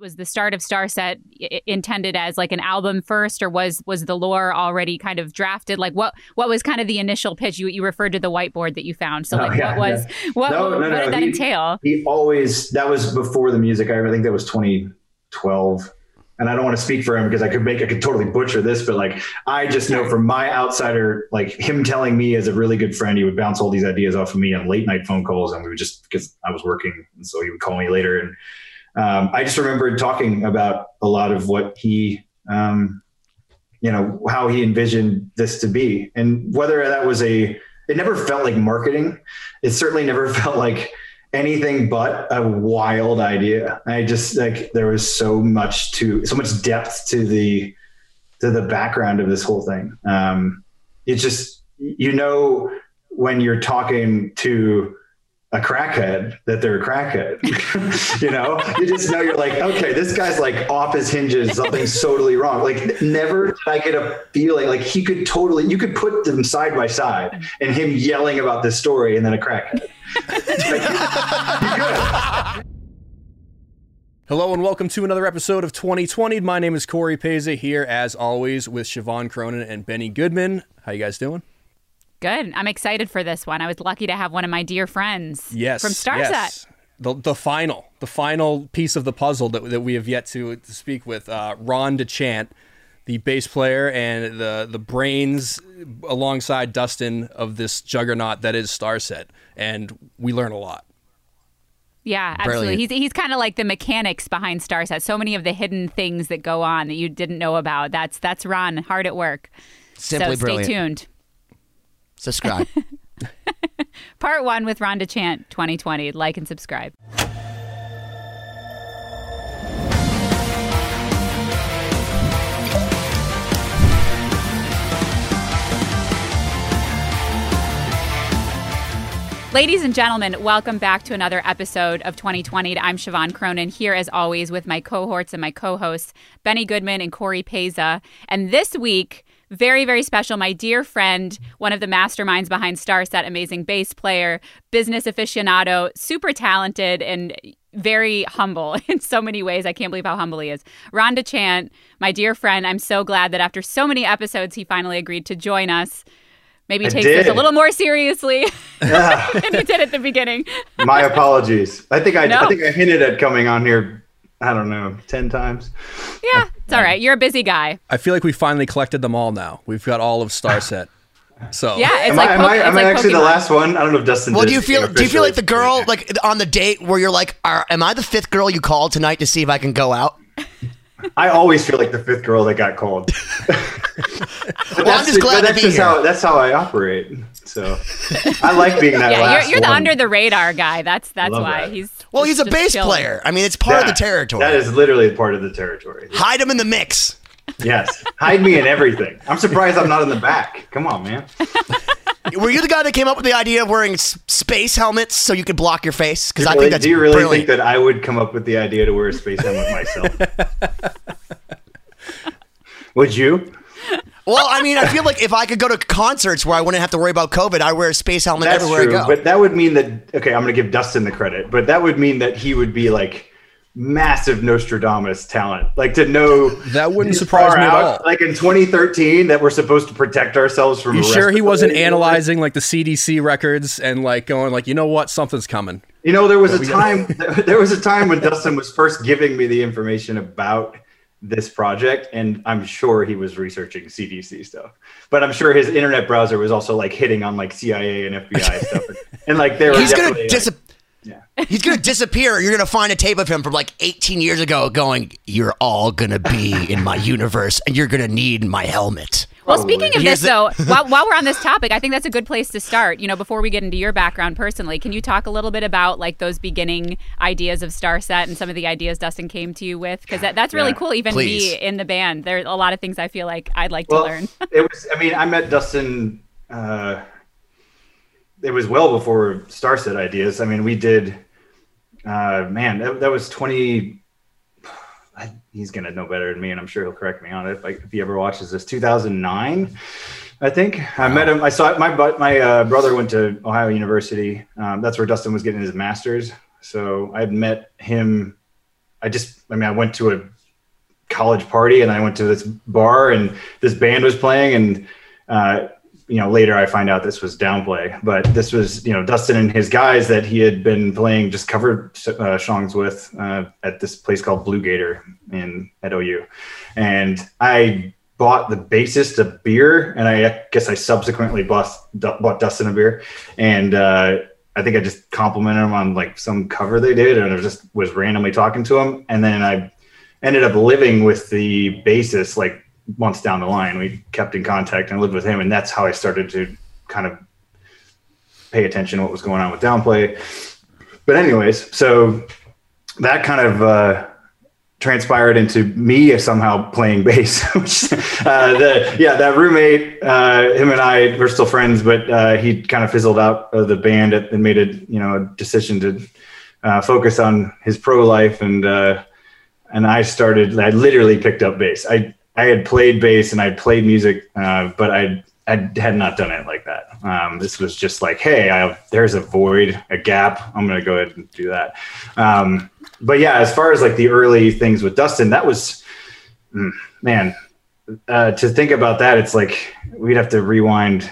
was the start of Star Starset intended as like an album first, or was was the lore already kind of drafted? Like what what was kind of the initial pitch? You you referred to the whiteboard that you found. So oh, like oh, yeah, what was yeah. what, no, what, no, no. did that he, entail? He always that was before the music. I think that was 2012. And I don't want to speak for him because I could make I could totally butcher this, but like I just know from my outsider, like him telling me as a really good friend, he would bounce all these ideas off of me on late night phone calls, and we would just because I was working, and so he would call me later and um, I just remember talking about a lot of what he, um, you know, how he envisioned this to be, and whether that was a, it never felt like marketing. It certainly never felt like anything but a wild idea. I just like there was so much to, so much depth to the, to the background of this whole thing. Um, it's just you know when you're talking to a crackhead that they're a crackhead. you know, you just know you're like, okay, this guy's like off his hinges. Something's totally wrong. Like, never did I get a feeling like he could totally. You could put them side by side, and him yelling about this story, and then a crackhead. Hello and welcome to another episode of 2020. My name is Corey Peza here, as always, with Siobhan Cronin and Benny Goodman. How you guys doing? Good. I'm excited for this one. I was lucky to have one of my dear friends yes, from Starset. Yes. The, the final, the final piece of the puzzle that, that we have yet to, to speak with, uh, Ron DeChant, the bass player and the the brains alongside Dustin of this juggernaut that is Starset, and we learn a lot. Yeah, absolutely. Brilliant. He's he's kind of like the mechanics behind Starset. So many of the hidden things that go on that you didn't know about. That's that's Ron hard at work. Simply so brilliant. Stay tuned. Subscribe. Part one with Ron DeChant 2020. Like and subscribe. Ladies and gentlemen, welcome back to another episode of 2020. I'm Siobhan Cronin here as always with my cohorts and my co-hosts Benny Goodman and Corey Peza. And this week very, very special. My dear friend, one of the masterminds behind Starset, amazing bass player, business aficionado, super talented, and very humble in so many ways. I can't believe how humble he is. Ron DeChant, my dear friend, I'm so glad that after so many episodes, he finally agreed to join us. Maybe take this a little more seriously yeah. than he did at the beginning. My apologies. I think I, no. I think I hinted at coming on here I don't know, 10 times. Yeah, it's all right. You're a busy guy. I feel like we finally collected them all now. We've got all of Starset. So yeah, it's am like I, am I, am like I actually Pokemon. the last one? I don't know if Dustin. Well, do you feel do you feel like the girl like on the date where you're like, am I the fifth girl you called tonight to see if I can go out? I always feel like the fifth girl that got called. well, I'm just glad that's just here. how that's how I operate. So I like being that. yeah, you're, you're the under the radar guy. That's that's why that. he's. Well, he's a bass chilling. player. I mean, it's part yeah, of the territory. That is literally part of the territory. Hide him in the mix. Yes, hide me in everything. I'm surprised I'm not in the back. Come on, man. Were you the guy that came up with the idea of wearing space helmets so you could block your face? Because I think that's. Do you really brilliant. think that I would come up with the idea to wear a space helmet myself? would you? Well, I mean, I feel like if I could go to concerts where I wouldn't have to worry about COVID, I wear a space helmet That's everywhere true, I go. But that would mean that okay, I'm going to give Dustin the credit, but that would mean that he would be like massive Nostradamus talent. Like to know that wouldn't surprise me at all. Like in 2013, that we're supposed to protect ourselves from. You sure he wasn't analyzing like the CDC records and like going like, you know what, something's coming. You know, there was a time. there was a time when Dustin was first giving me the information about this project and i'm sure he was researching cdc stuff but i'm sure his internet browser was also like hitting on like cia and fbi stuff and, like there he's gonna dis- like, yeah. He's gonna disappear. You're gonna find a tape of him from like 18 years ago, going, "You're all gonna be in my universe, and you're gonna need my helmet." Well, speaking of Here's this, though, while, while we're on this topic, I think that's a good place to start. You know, before we get into your background personally, can you talk a little bit about like those beginning ideas of Starset and some of the ideas Dustin came to you with? Because that, that's really Yeah. cool. Even Please. me in the band, there are a lot of things I feel like I'd like well, to learn. it was. I mean, I met Dustin. Uh, it was well before Starset ideas. I mean, we did. Uh, man, that, that was twenty. He's gonna know better than me, and I'm sure he'll correct me on it if, I, if he ever watches this. 2009, I think. I met him. I saw my my uh, brother went to Ohio University. Um, that's where Dustin was getting his master's. So I had met him. I just, I mean, I went to a college party and I went to this bar and this band was playing and uh, you know later I find out this was downplay, but this was you know Dustin and his guys that he had been playing just cover uh, songs with uh, at this place called Blue Gator in at OU, and I bought the bassist a beer and I guess I subsequently bought bought Dustin a beer and. Uh, I think I just complimented him on like some cover they did, and I just was randomly talking to him. And then I ended up living with the bassist like months down the line. We kept in contact and lived with him, and that's how I started to kind of pay attention to what was going on with downplay. But anyways, so that kind of uh, transpired into me somehow playing bass. Uh, the yeah, that roommate, uh, him and I were still friends, but uh, he kind of fizzled out of the band and made a you know a decision to uh, focus on his pro life and uh, and I started. I literally picked up bass. I I had played bass and I played music, uh, but I I had not done it like that. Um, this was just like, hey, I have, there's a void, a gap. I'm gonna go ahead and do that. Um, but yeah, as far as like the early things with Dustin, that was mm, man. Uh, to think about that, it's like we'd have to rewind.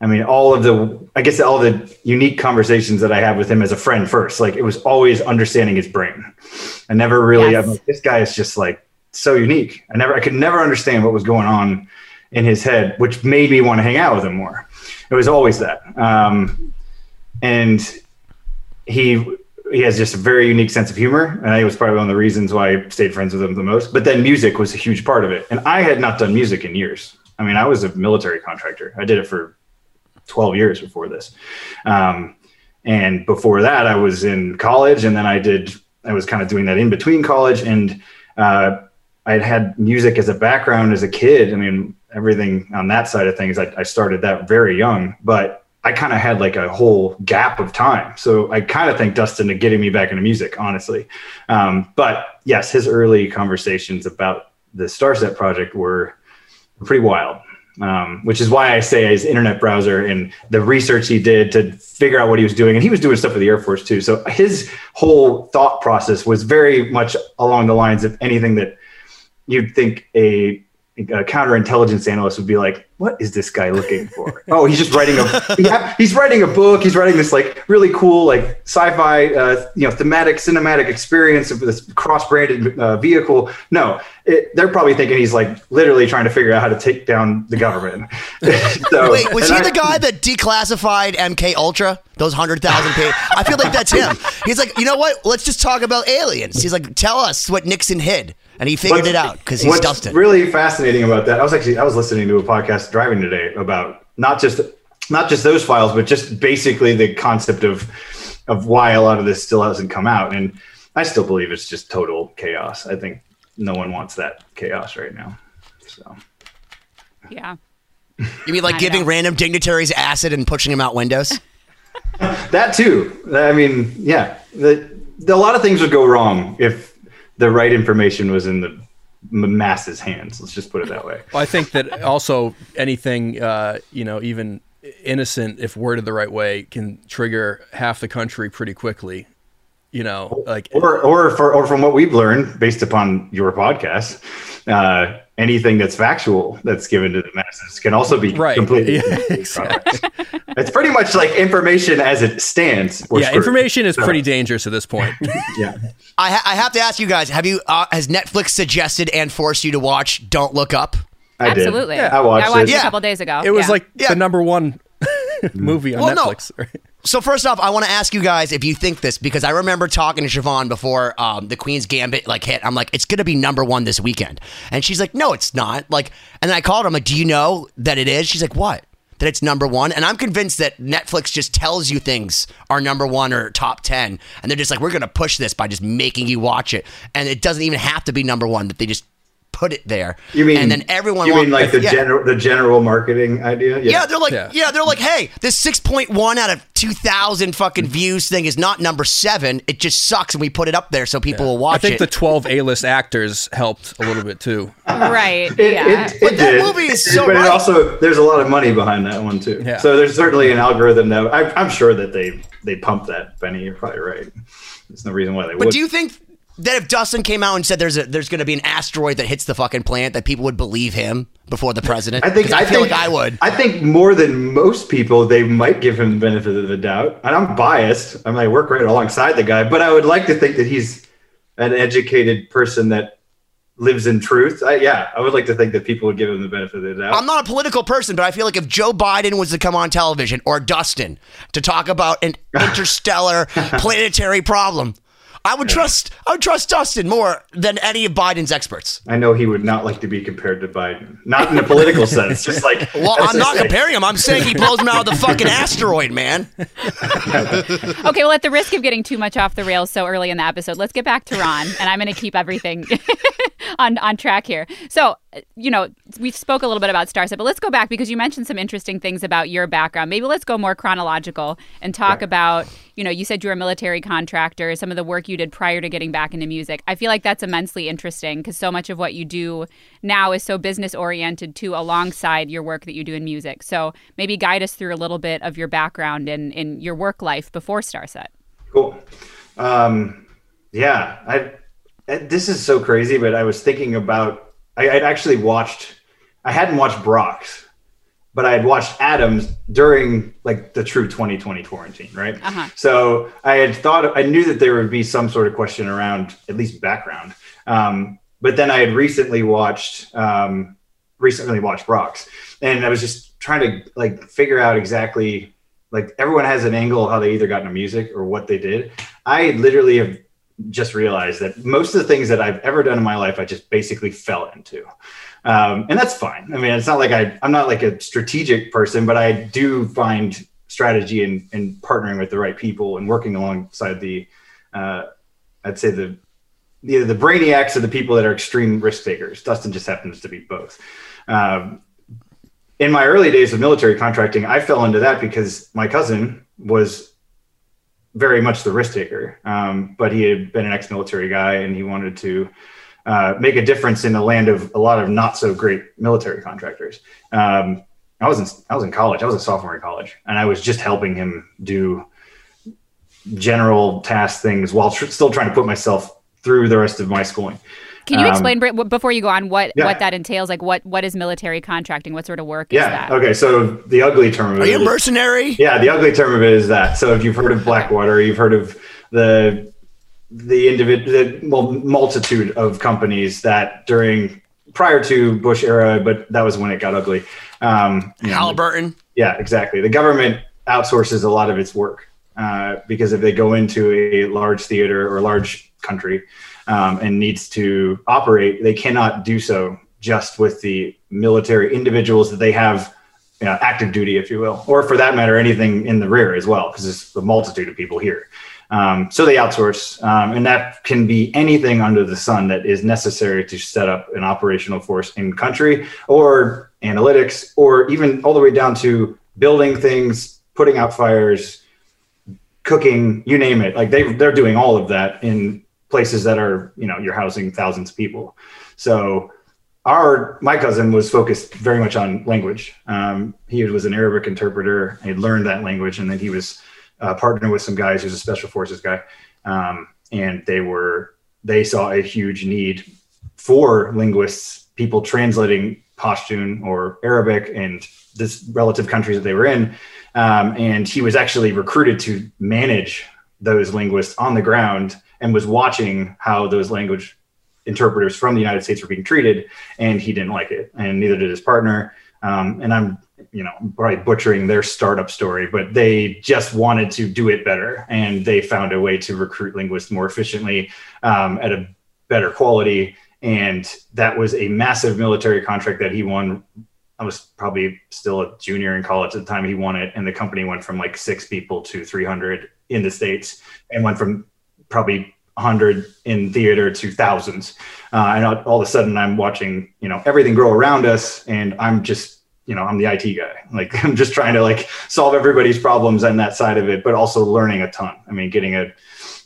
I mean, all of the, I guess, all the unique conversations that I had with him as a friend first. Like it was always understanding his brain. I never really. Yes. I'm like, this guy is just like so unique. I never, I could never understand what was going on in his head, which made me want to hang out with him more. It was always that. Um, and he he has just a very unique sense of humor, and I was probably one of the reasons why I stayed friends with him the most. But then music was a huge part of it, and I had not done music in years. I mean, I was a military contractor. I did it for twelve years before this, um, and before that, I was in college, and then I did. I was kind of doing that in between college, and uh, I had had music as a background as a kid. I mean, everything on that side of things, I, I started that very young, but I kind of had like a whole gap of time. So I kind of thank Dustin to getting me back into music, honestly. Um, but yes, his early conversations about the Starset project were pretty wild. Um, which is why I say his internet browser and the research he did to figure out what he was doing. And he was doing stuff with the Air Force too. So his whole thought process was very much along the lines of anything that you'd think a, a counterintelligence analyst would be like, "What is this guy looking for?" oh, he's just writing a yeah, he's writing a book. He's writing this like really cool like sci-fi uh, you know thematic cinematic experience of this cross-branded uh, vehicle. No, it, they're probably thinking he's like literally trying to figure out how to take down the government. so, Wait, was he and the guy that declassified MK Ultra? Those hundred thousand pages. I feel like that's him. He's like, you know what? Let's just talk about aliens. He's like, tell us what Nixon hid, and he figured What's- it out because he's what's Dustin. really fascinating about that, I was actually I was listening to a podcast driving today about not just not just those files, but just basically the concept of of why a lot of this still hasn't come out. And I still believe it's just total chaos. I think no one wants that chaos right now. So Yeah. you mean like I giving know. random dignitaries acid and pushing them out windows? that too. I mean, yeah, the, the, a lot of things would go wrong if the right information was in the masses' hands. Let's just put it that way. Well, I think that also anything, uh, you know, even innocent, if worded the right way, can trigger half the country pretty quickly. You know, like or or for, or from what we've learned based upon your podcast, uh, anything that's factual that's given to the masses can also be Right. completely. Yeah, exactly. it's pretty much like information as it stands. yeah, screwed. information is So, pretty dangerous at this point. Yeah. I, ha- I have to ask you guys: Have you uh, has Netflix suggested and forced you to watch Don't Look Up? I did. Absolutely. I watched, I watched it. it a couple days ago. It was Yeah. like Yeah. the number one movie on Well. Netflix. right? So first off, I want to ask you guys if you think this because I remember talking to Siobhan before um, the Queen's Gambit like hit. I'm like, it's gonna be number one this weekend, and she's like, no, it's not. Like, and then I called her. I'm like, do you know that it is? She's like, what? That it's number one, and I'm convinced that Netflix just tells you things are number one or top ten, and they're just like, we're gonna push this by just making you watch it, and it doesn't even have to be number one. That they just put it there. You mean and then everyone You mean like the yeah. general the general marketing idea? Yeah, they're like, yeah. Yeah. they're like, hey, this 6.1 out of 2,000 fucking views thing is not number seven. It just sucks, and we put it up there so people will watch I think it. the 12 A-list actors helped a little bit too. right. It, yeah. it, it But that did. movie is so But right. it also, there's a lot of money behind that one too. Yeah. So there's certainly an algorithm that I, I'm sure that they they pump that. Benny, you're probably right. There's no reason why they but would. But do you think that if Dustin came out and said there's a there's going to be an asteroid that hits the fucking planet, that people would believe him before the president? I think 'Cause I, feel think, like I would. I think more than most people, they might give him the benefit of the doubt. And I'm biased. I mean, I work right alongside the guy, but I would like to think that he's an educated person that lives in truth. I, yeah, I would like to think that people would give him the benefit of the doubt. I'm not a political person, but I feel like if Joe Biden was to come on television or Dustin to talk about an interstellar planetary problem, I would trust I would trust Dustin more than any of Biden's experts. I know he would not like to be compared to Biden, not in a political sense, just like. Well, I'm not just- comparing him. I'm saying he blows him out of the fucking asteroid, man. Okay, well, at the risk of getting too much off the rails so early in the episode, let's get back to Ron, and I'm going to keep everything on on track here. So, uh, you know, we spoke a little bit about Starset, but let's go back because you mentioned some interesting things about your background. Maybe let's go more chronological and talk about, you know, you said you were a military contractor, some of the work you did prior to getting back into music. I feel like that's immensely interesting because so much of what you do now is so business oriented too, alongside your work that you do in music. So maybe guide us through a little bit of your background and in your work life before Starset. Cool. Um, yeah, I. I- This is so crazy, but I was thinking about. I, I'd actually watched. I hadn't watched Brock's, but I had watched Adams during like the true 2020 quarantine, right? Uh-huh. So I had thought I knew that there would be some sort of question around at least background. Um, but then I had recently watched um, recently watched Brock's, and I was just trying to like figure out exactly like everyone has an angle of how they either got into music or what they did. I literally have just realized that most of the things that I've ever done in my life, I just basically fell into. Um, and that's fine. I mean, it's not like I, I'm not like a strategic person, but I do find strategy in partnering with the right people and working alongside the, uh, I'd say the, either the brainiacs or the people that are extreme risk takers. Dustin just happens to be both. Um, in my early days of military contracting, I fell into that because my cousin was very much the risk taker. Um, but he had been an ex-military guy and he wanted to uh, make a difference in the land of a lot of not so great military contractors. Um, I was in I was in college. I was a sophomore in college, and I was just helping him do general task things while tr- still trying to put myself through the rest of my schooling. Can you Um, explain Bri- before you go on what yeah. what that entails? Like what what is military contracting? What sort of work is Yeah. that? Okay. So the ugly term of Are it you a is- mercenary? Yeah, the ugly term of it is that. So if you've heard of Blackwater, you've heard of the the individual the multitude of companies that during prior to Bush era, but that was when it got ugly. Um, you know, Halliburton. yeah, exactly. The government outsources a lot of its work uh, because if they go into a large theater or a large country um, and needs to operate, they cannot do so just with the military individuals that they have you know, active duty, if you will, or for that matter, anything in the rear as well, because it's a multitude of people here. Um, so they outsource, um, and that can be anything under the sun that is necessary to set up an operational force in country or analytics, or even all the way down to building things, putting out fires, cooking, you name it. Like they they're doing all of that in places that are you know you're housing thousands of people. So our my cousin was focused very much on language. Um, he was an Arabic interpreter. He learned that language, and then he was uh, partnering with some guys. Was a special forces guy, um, and they were they saw a huge need for linguists, people translating Pashtun or Arabic and this relative countries that they were in. Um, and he was actually recruited to manage those linguists on the ground and was watching how those language interpreters from the United States were being treated, and he didn't like it, and neither did his partner. Um, and I'm you know, probably butchering their startup story, but they just wanted to do it better, and they found a way to recruit linguists more efficiently um, at a better quality. And that was a massive military contract that he won. I was probably still a junior in college at the time he won it, and the company went from like six people to 300 in the states, and went from probably 100 in theater to thousands. Uh, and all of a sudden, I'm watching you know everything grow around us, and I'm just you know i'm the it guy. Like i'm just trying to like solve everybody's problems on that side of it but also learning a ton. I mean getting a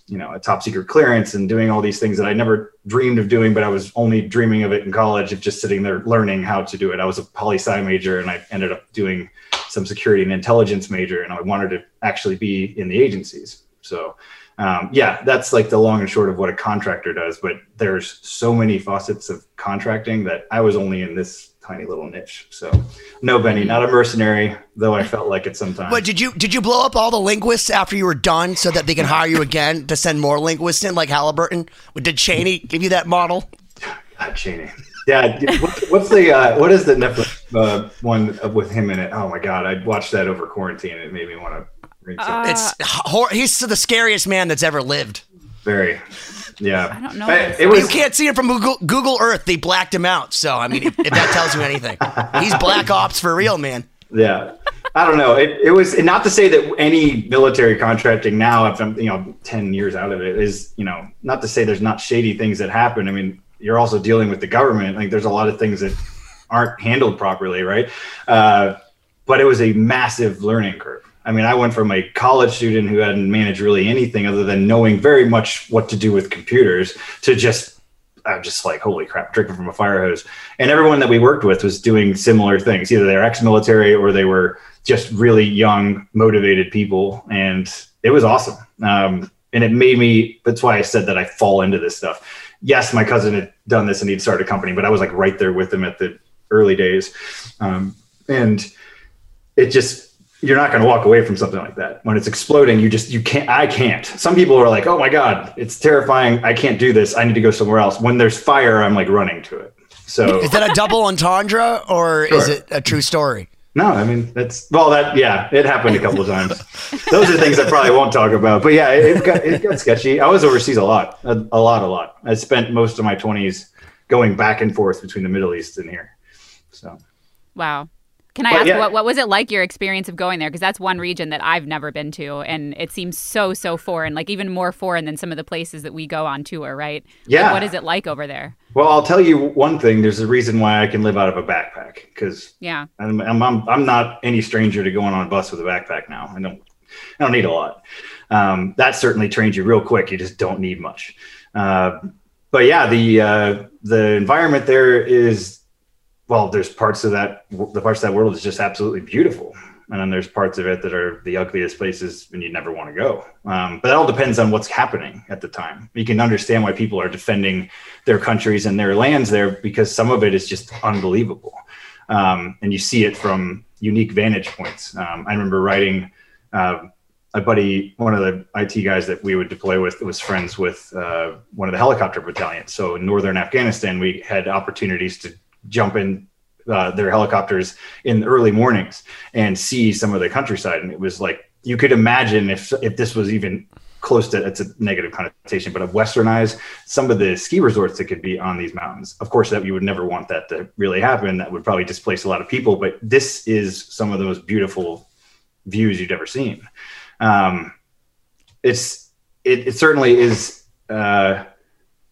you know a top secret clearance and doing all these things that i never dreamed of doing but i was only dreaming of it in college of just sitting there learning how to do it. I was a poli sci major and i ended up doing some security and intelligence major and i wanted to actually be in the agencies. So um, yeah that's like the long and short of what a contractor does but there's so many facets of contracting that i was only in this tiny little niche. So, no, Benny, not a mercenary, though I felt like it sometimes. But did you did you blow up all the linguists after you were done so that they can hire you again to send more linguists in, like Halliburton? Did Cheney give you that model? God, Cheney. Yeah, what's the uh, what is the Netflix uh, one with him in it? Oh my God, I watched that over quarantine. and It made me want to. Uh, it's he's the scariest man that's ever lived. Very. Yeah, I don't know. it was, you can't see him from Google, Google Earth. They blacked him out. So I mean, if, if that tells you anything, he's black ops for real, man. Yeah, I don't know. It, it was not to say that any military contracting now, if I'm you know ten years out of it, is you know not to say there's not shady things that happen. I mean, you're also dealing with the government. Like there's a lot of things that aren't handled properly, right? Uh, but it was a massive learning curve. I mean, I went from a college student who hadn't managed really anything other than knowing very much what to do with computers to just, I'm just like, holy crap, drinking from a fire hose. And everyone that we worked with was doing similar things. Either they're ex military or they were just really young, motivated people. And it was awesome. Um, and it made me, that's why I said that I fall into this stuff. Yes, my cousin had done this and he'd started a company, but I was like right there with him at the early days. Um, and it just, you're not going to walk away from something like that. When it's exploding you just you can't i can't. Some people are like oh my god it's terrifying. I can't do this. I need to go somewhere else. When there's fire i'm like running to it. So is that a double entendre or sure. is it a true story? No i mean that's well that yeah it happened a couple of times. Those are things i probably won't talk about but yeah it, it, got, it got sketchy. I was overseas a lot a, a lot a lot. I spent most of my 20s going back and forth between the middle east and here so. Wow can I ask yeah. what what was it like your experience of going there? Because that's one region that I've never been to, and it seems so so foreign, like even more foreign than some of the places that we go on tour, right? Yeah. Like, what is it like over there? Well, I'll tell you one thing. There's a reason why I can live out of a backpack because yeah, I'm, I'm I'm I'm not any stranger to going on a bus with a backpack now. I don't I don't need a lot. Um, that certainly trains you real quick. You just don't need much. Uh, but yeah, the uh, the environment there is well, there's parts of that, the parts of that world is just absolutely beautiful. And then there's parts of it that are the ugliest places and you never want to go. Um, but that all depends on what's happening at the time. You can understand why people are defending their countries and their lands there because some of it is just unbelievable. Um, and you see it from unique vantage points. Um, I remember writing, uh, a buddy, one of the IT guys that we would deploy with, was friends with uh, one of the helicopter battalions. So in northern Afghanistan, we had opportunities to jump in uh, their helicopters in the early mornings and see some of the countryside. And it was like you could imagine if if this was even close to it's a negative connotation, but of westernize some of the ski resorts that could be on these mountains. Of course, that you would never want that to really happen. That would probably displace a lot of people. But this is some of the most beautiful views you've ever seen. Um, it's it, it certainly is. Uh,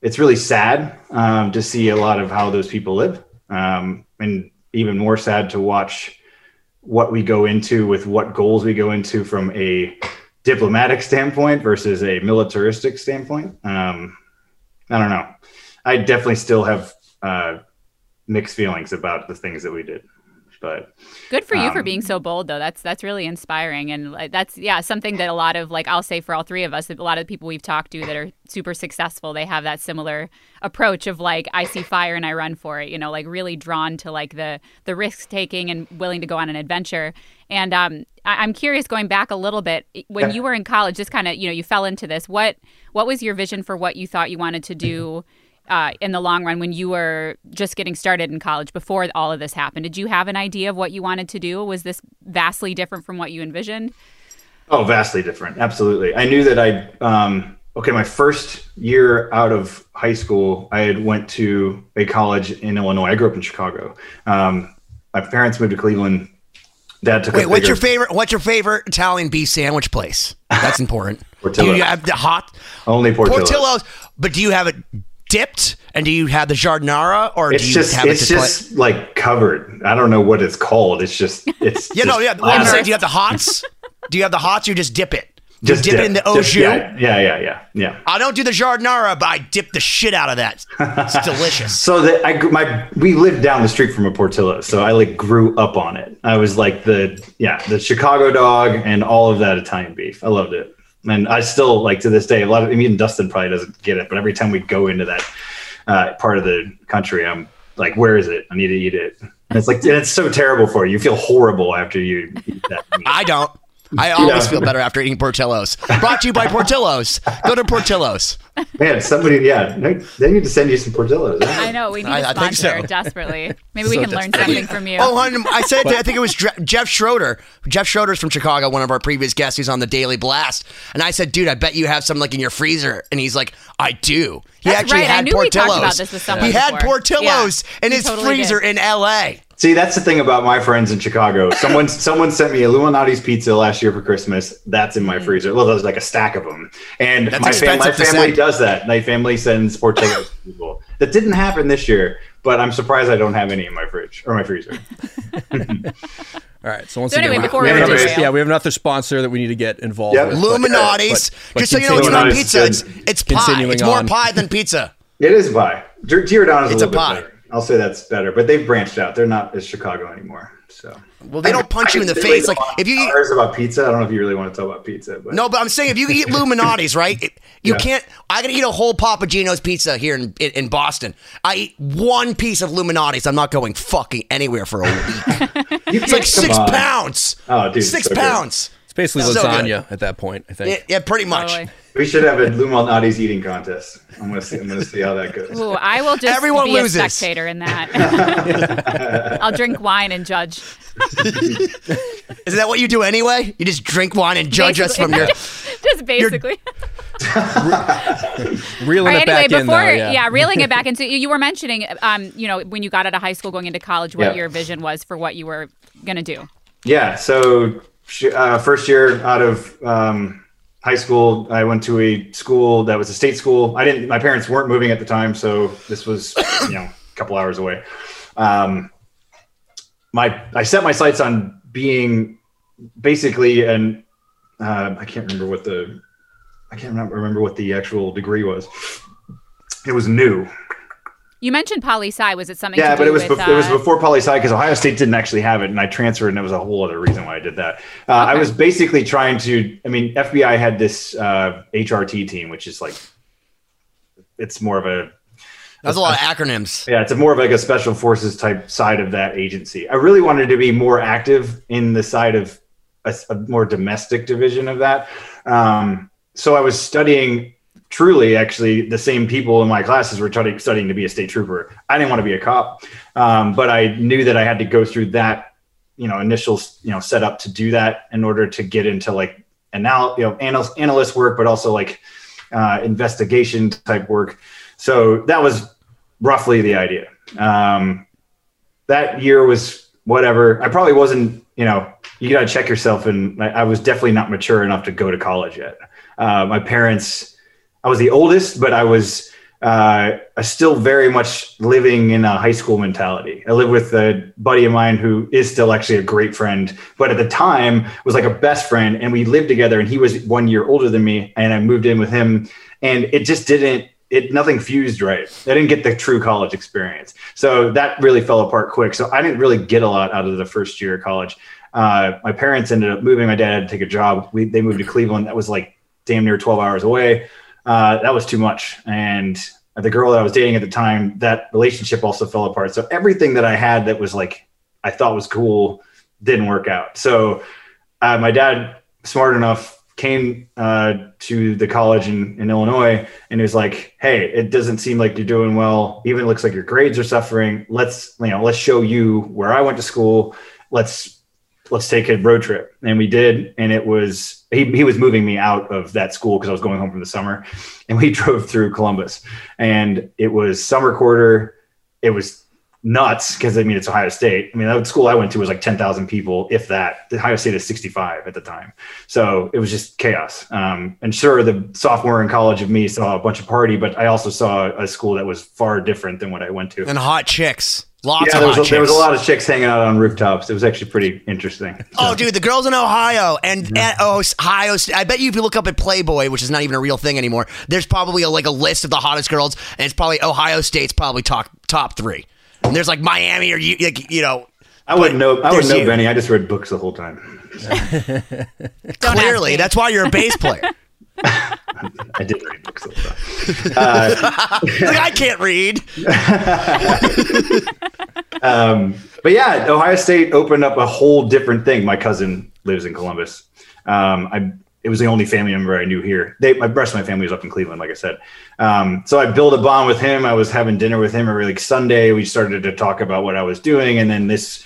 it's really sad um, to see a lot of how those people live um, and even more sad to watch what we go into with what goals we go into from a diplomatic standpoint versus a militaristic standpoint. Um, I don't know. I definitely still have uh, mixed feelings about the things that we did. But good for you um, for being so bold, though. That's that's really inspiring, and that's yeah something that a lot of like I'll say for all three of us, a lot of the people we've talked to that are super successful, they have that similar approach of like I see fire and I run for it. You know, like really drawn to like the the risk taking and willing to go on an adventure. And um, I- am curious, going back a little bit, when you were in college, just kind of you know you fell into this. What what was your vision for what you thought you wanted to do? Uh, in the long run when you were just getting started in college before all of this happened? Did you have an idea of what you wanted to do? Was this vastly different from what you envisioned? Oh, vastly different. Absolutely. I knew that I, um, okay, my first year out of high school, I had went to a college in Illinois. I grew up in Chicago. Um, my parents moved to Cleveland. Dad took. Wait, a what's bigger- your favorite? What's your favorite Italian beef sandwich place? That's important. do you have the hot Only Portillo's. Portillo's? But do you have it dipped? And do you have the giardiniera, or It's do you just have it's it just like covered. I don't know what it's called. It's just it's Yeah, no, yeah. I'm saying, do you have the hots? do you have the hots? Or you just dip it. Just you dip, it in the au jus. Yeah, yeah, yeah, yeah, yeah. I don't do the giardiniera, but I dip the shit out of that. It's delicious. So that I my we lived down the street from a Portillo, so I like grew up on it. I was like the yeah the Chicago dog and all of that Italian beef. I loved it, and I still like to this day. A lot of I mean Dustin probably doesn't get it, but every time we go into that uh, part of the country, I'm like, where is it? I need to eat it. And it's like it's so terrible for you. You feel horrible after you eat that. Meat. I don't. I always Yeah. feel better after eating Portillo's. Brought to you by Portillo's. Go to Portillo's. Man, somebody yeah, they, they need to send you some Portillos. I know we need I- a I think sponsor so. desperately. Maybe we can learn something from you. Oh, hon, I said to, I think it was Jeff Schroeder. Jeff Schroeder's from Chicago, one of our previous guests. He's on the Daily Blast. And I said, dude, I bet you have some like in your freezer. And he's like, I do. He That's actually right. I had knew we Portillo's. talked about this with someone he had. Portillo's Yeah, in he his totally freezer did. in L.A. See, that's the thing about my friends in Chicago. Someone someone sent me Lou Malnati's pizza last year for Christmas. That's in my mm. freezer. Well, there's like a stack of them, and That's my, fam- my family does that. My family sends Portillo's to people. That didn't happen this year, but I'm surprised I don't have any in my fridge or my freezer. All right. So once So anyway, again, before we, we have another, yeah, we have another sponsor that we need to get involved Yep. with. Lou Malnati's. but- but Just so you know, it's not continuing- pizza. It's, it's pie. It's more on. pie than pizza. It is pie. Gi- Giordano's It's a a little bit pie. better. I'll say that's better, but they've branched out. They're not as Chicago anymore. So Well, they don't punch you in the face. Like if you eat about pizza. I don't know if you really want to talk about pizza, but No, but I'm saying if you eat Lou Malnati's, right? it- you Yeah. can't. I can eat a whole Papa Gino's pizza here in, in in Boston. I eat one piece of Lou Malnati's. I'm not going fucking anywhere for a week. It's like six pounds. Oh, dude, six so pounds. It's basically So good. lasagna at that point, I think. Yeah, yeah, pretty much. Totally. We should have a Lou Malnati's eating contest. I'm gonna see. I'm gonna see how that goes. Ooh, I will just Everyone be loses. a spectator in that. I'll drink wine and judge. Is that what you do anyway? You just drink wine and judge us from your. just basically. Reeling All right, it anyway, back in, before though, yeah. yeah. reeling it back into you, you were mentioning, um, you know, when you got out of high school, going into college, what Yeah. your vision was for what you were gonna do. Yeah. So sh- uh, first year out of um, high school, I went to a school that was a state school. I didn't. My parents weren't moving at the time, so this was you know a couple hours away. Um, my I set my sights on being basically an uh, I can't remember what the I can't remember, remember what the actual degree was. It was new. You mentioned poli sci. Was it something? Yeah, to but do it was with, bef- it was uh, before poli sci because Ohio State didn't actually have it, and I transferred, and it was a whole other reason why I did that. Uh, I was basically trying to. I mean, FBI had this uh, HRT team, which is like, it's more of a That's a lot of acronyms. yeah, it's a more of like a special forces type side of that agency. I really wanted to be more active in the side of a, a more domestic division of that. Um, so I was studying truly actually the same people in my classes were studying, studying to be a state trooper. I didn't want to be a cop, um, but I knew that I had to go through that, you know, initial, you know, setup to do that in order to get into like anal, you know, analyst, analyst work, but also like uh, investigation type work. So that was roughly the idea. Um, that year was whatever. I probably wasn't, you know, you got to check yourself. And I, I was definitely not mature enough to go to college yet. Uh, my parents, I was the oldest, but I was uh, still very much living in a high school mentality. I live with a buddy of mine who is still actually a great friend, but at the time was like a best friend, and we lived together. And he was one year older than me, and I moved in with him, and it just didn't. It nothing fused right. I didn't get the true college experience, so that really fell apart quick. So I didn't really get a lot out of the first year of college. Uh, my parents ended up moving. My dad had to take a job. We, they moved to Cleveland. That was like damn near 12 hours away. Uh, that was too much. And the girl that I was dating at the time, that relationship also fell apart. So everything that I had that was like, I thought was cool didn't work out. So uh, my dad, smart enough, came uh, to the college in, in Illinois and he was like, Hey, it doesn't seem like you're doing well. Even looks like your grades are suffering. Let's, you know, let's show you where I went to school. Let's, let's take a road trip. And we did. And it was, he, he was moving me out of that school because I was going home from the summer and we drove through Columbus and it was summer quarter. It was nuts because I mean it's Ohio State. I mean that school I went to was like ten thousand people, if that. The Ohio State is sixty five at the time, so it was just chaos. Um, and sure, the sophomore in college of me saw a bunch of party, but I also saw a school that was far different than what I went to. And hot chicks. Lots yeah, of there was, a, there was a lot of chicks hanging out on rooftops. It was actually pretty interesting. Oh, dude, the girls in Ohio and Ohio State. I bet you if you look up at Playboy, which is not even a real thing anymore, there's probably a, like a list of the hottest girls, and it's probably Ohio State's probably top top three. And there's like Miami or you, like, you know, I wouldn't know. I wouldn't know you. Benny. I just read books the whole time. Clearly that's why you're a bass player. I did read books the whole time. like I can't read. Um, but yeah, Ohio State opened up a whole different thing. My cousin lives in Columbus. Um, I it was the only family member I knew here. They, my rest of my family was up in Cleveland, like I said. Um, so I built a bond with him. I was having dinner with him every like Sunday. We started to talk about what I was doing, and then this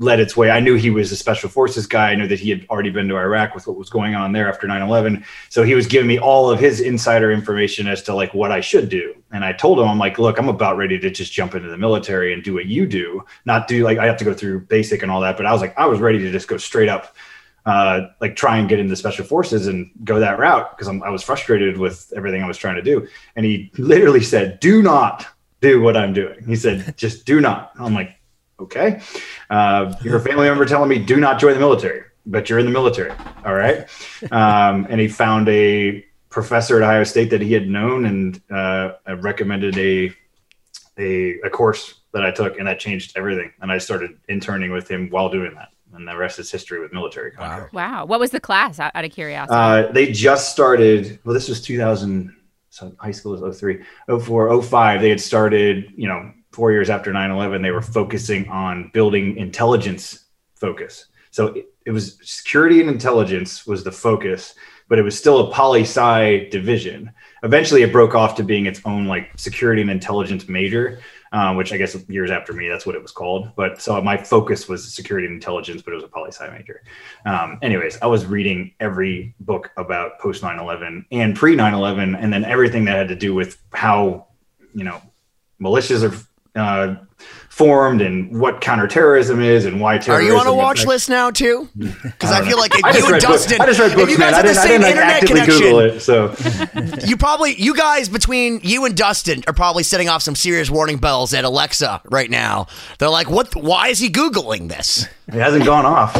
led its way. I knew he was a special forces guy. I knew that he had already been to Iraq with what was going on there after 9/11. So he was giving me all of his insider information as to like what I should do. And I told him, I'm like, look, I'm about ready to just jump into the military and do what you do, not do like I have to go through basic and all that. But I was like, I was ready to just go straight up, uh, like try and get into special forces and go that route because I was frustrated with everything I was trying to do. And he literally said, do not do what I'm doing. He said, just do not. I'm like, okay. Uh, you're a family member telling me do not join the military, but you're in the military. All right. Um, and he found a professor at Ohio State that he had known and uh, recommended a, a, a course that I took and that changed everything. And I started interning with him while doing that. And the rest is history with military contract. Wow. What was the class out, out of curiosity? Uh, they just started. Well, this was 2000. So high school was 03, 04, 05. They had started, you know, four years after 9 11. They were focusing on building intelligence focus. So it, it was security and intelligence was the focus, but it was still a poli sci division. Eventually, it broke off to being its own like security and intelligence major, um, which I guess years after me, that's what it was called. But so my focus was security and intelligence, but it was a poli sci major. Um, anyways, I was reading every book about post 9 11 and pre 9 11, and then everything that had to do with how, you know, militias are uh, formed and what counterterrorism is and why terrorism. Are you on a watch affects- list now too? Because I, feel like if I you and books. Dustin, I just read books, if you man. guys I have the I same like, internet connection, it. So you probably, you guys between you and Dustin are probably setting off some serious warning bells at Alexa right now. They're like, "What? Why is he googling this?" it hasn't gone off.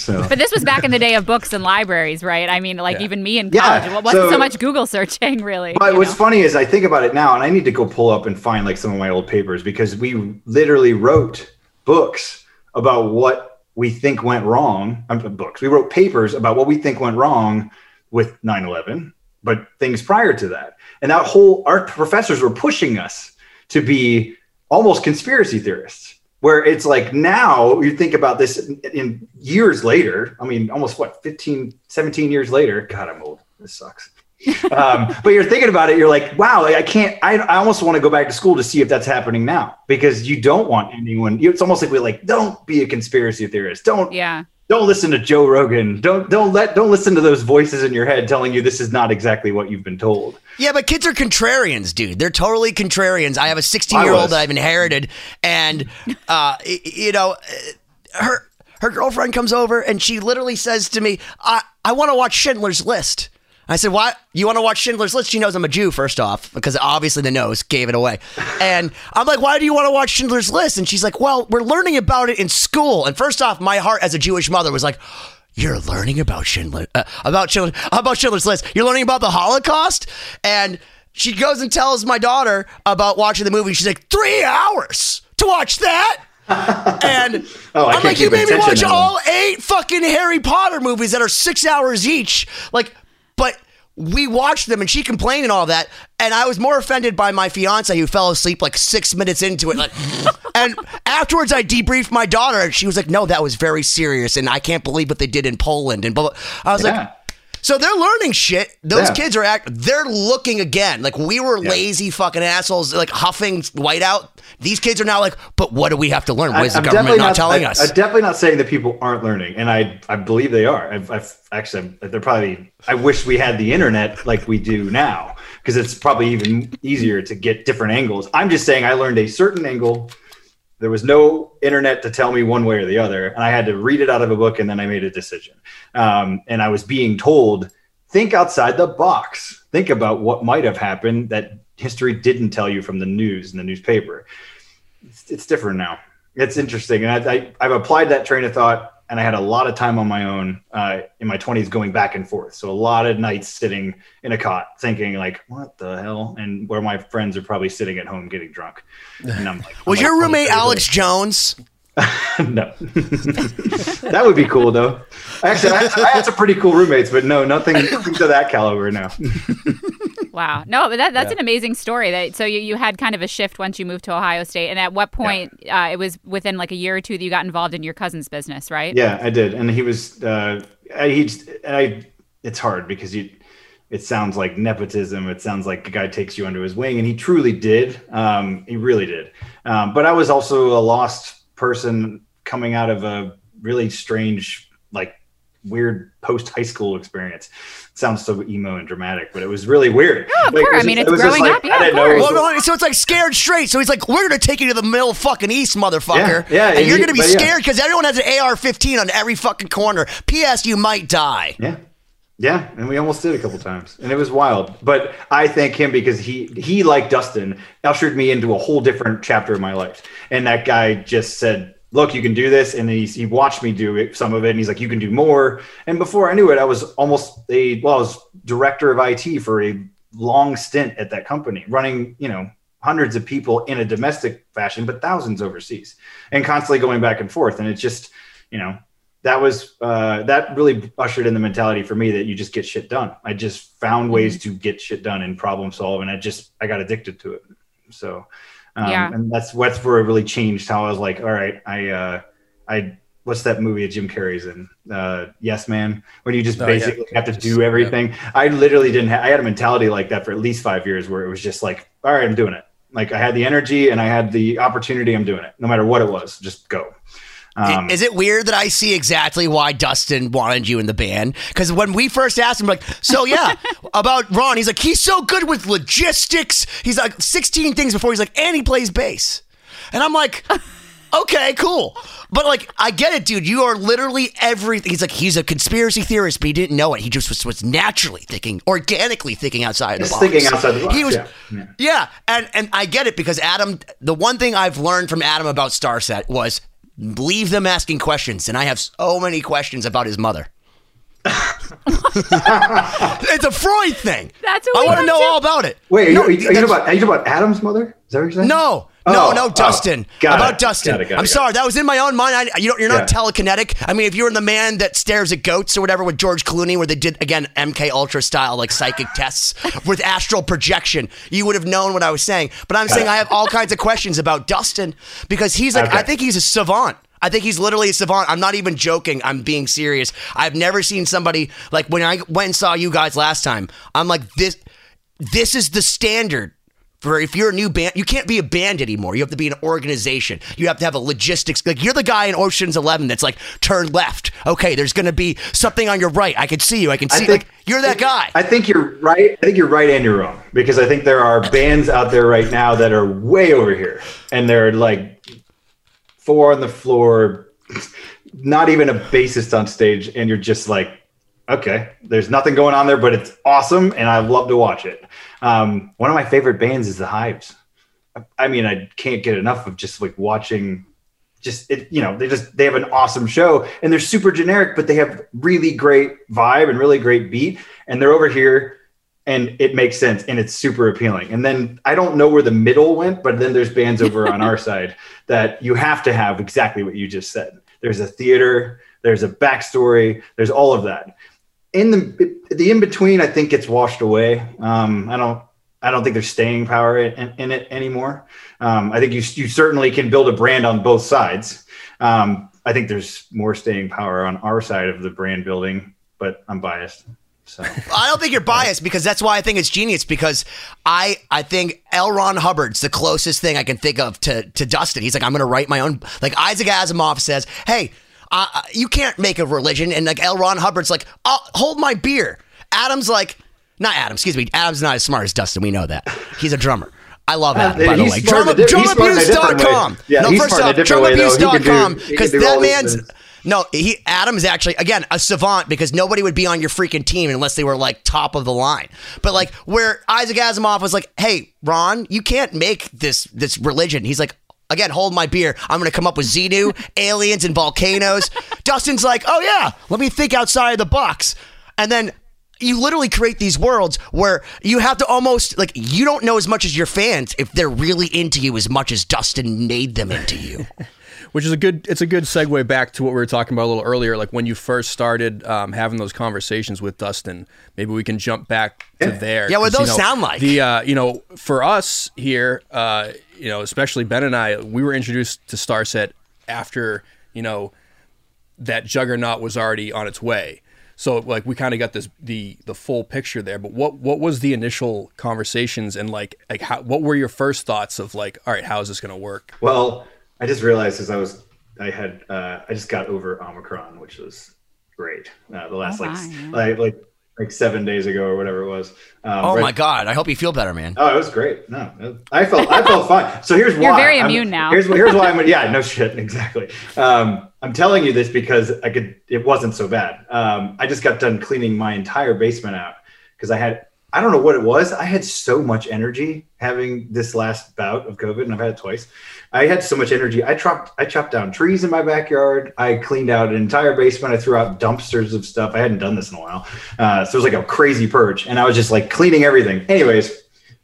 So but this was back in the day of books and libraries, right? I mean, like even me in Yeah, college, it wasn't so, so- much Google searching, really. But what's know? funny is I think about it now, and I need to go pull up and find like some of my old papers because we literally wrote books about what we think went wrong. Um, books. We wrote papers about what we think went wrong with 9/11, but things prior to that. And that whole our professors were pushing us to be almost conspiracy theorists. Where it's like now you think about this in, in years later. I mean, almost what 15, 17 years later. God, I'm old. This sucks um, but you're thinking about it you're like wow i can't I, I almost want to go back to school to see if that's happening now because you don't want anyone it's almost like we're like don't be a conspiracy theorist don't yeah. Don't listen to joe rogan don't don't let don't listen to those voices in your head telling you this is not exactly what you've been told Yeah, but kids are contrarians, dude. They're totally contrarians. I have a 16 year old that I've inherited, and uh, you know, uh, her her girlfriend comes over and she literally says to me, "I I want to watch Schindler's List." I said, "What? You want to watch Schindler's List?" She knows I'm a Jew, first off, because obviously the nose gave it away. And I'm like, "Why do you want to watch Schindler's List?" And she's like, "Well, we're learning about it in school." And first off, my heart as a Jewish mother was like. You're learning about Schindler, uh, about Schindler, about Schindler's List. You're learning about the Holocaust, and she goes and tells my daughter about watching the movie. She's like, three hours to watch that. And Oh, I'm like, you made me watch all eight fucking Harry Potter movies that are six hours each. Like, but we watched them and she complained and all that. And I was more offended by my fiance who fell asleep like six minutes into it. Like, and afterwards I debriefed my daughter and she was like, no, that was very serious. And I can't believe what they did in Poland. And blah, blah. I was Yeah. like, So they're learning shit. Those Yeah. kids are act. They're looking again. Like we were lazy fucking assholes, like huffing whiteout. These kids are now like, but what do we have to learn? What is the I'm government definitely not, telling I, us? I'm definitely not saying that people aren't learning, and I I believe they are. I've, I've actually they're probably. I wish we had the internet like we do now because it's probably even easier to get different angles. I'm just saying I learned a certain angle. There was no internet to tell me one way or the other, and I had to read it out of a book, and then I made a decision. Um, and I was being told, think outside the box. Think about what might have happened that history didn't tell you from the news and the newspaper it's, it's different now. It's interesting, and I, I, I've applied that train of thought, and I had a lot of time on my own uh, in my 20s going back and forth. So a lot of nights sitting in a cot thinking like, "What the hell?" and where my friends are probably sitting at home getting drunk. And I'm like, was I'm your like, roommate "Oh, Alex Jones? no, that would be cool though. Actually, I, I had some pretty cool roommates, but no, nothing, nothing to that caliber. No. Wow. No, but that, that's Yeah. an amazing story. That so you, you had kind of a shift once you moved to Ohio State, and at what point uh, it was within like a year or two that you got involved in your cousin's business, right? Yeah, I did, and he was. Uh, I, he, just- I. It's hard because you. It sounds like nepotism. It sounds like a guy takes you under his wing, and he truly did. Um, he really did. Um, but I was also a lost person coming out of a really strange, like weird post high school experience. It sounds so emo and dramatic, but it was really weird. No, of Like, it course. was I mean, just- it's it was just growing like, up. Yeah, I didn't of know it was Well, so it's like scared straight. So he's like, we're gonna take you to the middle fucking east, motherfucker. Yeah, yeah, and and you're he- gonna be scared because everyone has an AR-15 on every fucking corner. P.S. You might die. Yeah. Yeah, and we almost did a couple times, and it was wild. But I thank him because he he like Dustin ushered me into a whole different chapter of my life. And that guy just said, "Look, you can do this," and he he watched me do it, some of it, and he's like, "You can do more." And before I knew it, I was almost a well, I was director of IT for a long stint at that company, running you know hundreds of people in a domestic fashion, but thousands overseas, and constantly going back and forth. And it's just you know that was uh, that really ushered in the mentality for me that you just get shit done. I just found ways to get shit done and problem solve, and I just I got addicted to it. So, um, Yeah. and that's what's where it really changed how I was like, all right, I uh, I what's that movie that Jim Carrey's in? Uh, yes, Man, Where you just Oh, yeah. basically have to Just- do everything. I literally didn't. Ha- I had a mentality like that for at least five years, where it was just like, all right, I'm doing it. Like I had the energy and I had the opportunity. I'm doing it, no matter what it was. Just go. Um, Is it weird that I see exactly why Dustin wanted you in the band? Because when we first asked him, like, so yeah, about Ron, he's like, he's so good with logistics. He's like 16 things before he's like, and he plays bass. And I'm like, okay, cool. But like, I get it, dude. You are literally everything. He's like, he's a conspiracy theorist, but he didn't know it. He just was, was naturally thinking, organically thinking outside the box. thinking outside the box, He was, yeah, yeah. yeah, and and I get it because Adam. The one thing I've learned from Adam about Starset was leave them asking questions, and I have so many questions about his mother. it's a Freud thing. That's what I we want to know too. all about it. Wait, are you, No, are you, are you talking about, are you about Adam's mother? Is that what you're saying? no, no, Oh, no, oh, Dustin. got about it, Dustin. got it, got it, I'm got sorry, it. that was in my own mind. I, you don't, you're not Yeah. telekinetic. I mean, if you were the man that stares at goats or whatever with George Clooney, where they did again MK Ultra style like psychic tests with astral projection, you would have known what I was saying. But I'm saying it. I have all kinds of questions about Dustin because he's like, Okay. I think he's a savant. I think he's literally a savant. I'm not even joking. I'm being serious. I've never seen somebody like when I went and saw you guys last time. I'm like this. This is the standard for if you're a new band. You can't be a band anymore. You have to be an organization. You have to have a logistics. Like you're the guy in Ocean's Eleven that's like turn left. Okay, there's going to be something on your right. I can see you. I can see. like you're that guy. I think you're right. I think you're right and you're wrong because I think there are bands out there right now that are way over here and they're like four on the floor, not even a bassist on stage, and you're just like, okay, there's nothing going on there, but it's awesome and I love to watch it. Um, one of my favorite bands is the Hives. I mean, I can't get enough of just like watching just it, you know, they just they have an awesome show and they're super generic, but they have really great vibe and really great beat. And they're over here and it makes sense and it's super appealing. And then I don't know where the middle went, but then there's bands over on our side that you have to have exactly what you just said. There's a theater, there's a backstory, there's all of that. In the the in between, I think gets washed away. Um, I don't I don't think there's staying power in, in it anymore. Um, I think you you certainly can build a brand on both sides. Um, I think there's more staying power on our side of the brand building, but I'm biased. So I don't think you're biased because that's why I think it's genius because I I think L. Ron Hubbard's the closest thing I can think of to to Dustin. He's like I'm going to write my own. Like Isaac Asimov says, hey, uh, you can't make a religion, and like L. Ron Hubbard's like, I'll hold my beer. Adam's like, not Adam, excuse me. Adam's not as smart as Dustin. We know that. He's a drummer. I love Adam, by the way. smart Drum, in a di- he's smart in a different way. drumabuse.com. Yeah, no, first smart in a off, different way, though. He can do- drumabuse.com because that man's. things. No, he Adam is actually again a savant because nobody would be on your freaking team unless they were like top of the line. But like where Isaac Asimov was like, "Hey, Ron, you can't make this this religion." He's like, "Again, hold my beer. I'm going to come up with Xenu, aliens, and volcanoes." Dustin's like, "Oh yeah, let me think outside of the box," and then. You literally create these worlds where you have to almost like you don't know as much as your fans if they're really into you as much as Dustin made them into you. which is a good it's a good segue back to what we were talking about a little earlier like when you first started um, having those conversations with dustin. Maybe we can jump back to there Yeah, what 'cause, you those know, sound like? the uh, you know for us here uh, you know especially ben and i we were introduced to starset after you know that juggernaut was already on its way. So like we kind of got this the the full picture there but what what was the initial conversations and like like how what were your first thoughts of like all right how is this going to work? Well, I just realized as I was, I had, uh, I just got over Omicron, which was great. Uh, the last Oh, like, wow, yeah. like, like, like seven days ago or whatever it was. Um, Oh right- my god, I hope you feel better, man. Oh, it was great. No, it- I felt I felt fine. So here's why You're very I'm- immune now. Here's here's why I'm yeah no shit exactly. Um, I'm telling you this because I could. It wasn't so bad. Um, I just got done cleaning my entire basement out because I had I don't know what it was. I had so much energy having this last bout of COVID, and I've had it twice. I had so much energy. I chopped I chopped down trees in my backyard. I cleaned out an entire basement. I threw out dumpsters of stuff. I hadn't done this in a while, uh, so it was like a crazy purge, and I was just like cleaning everything. Anyways,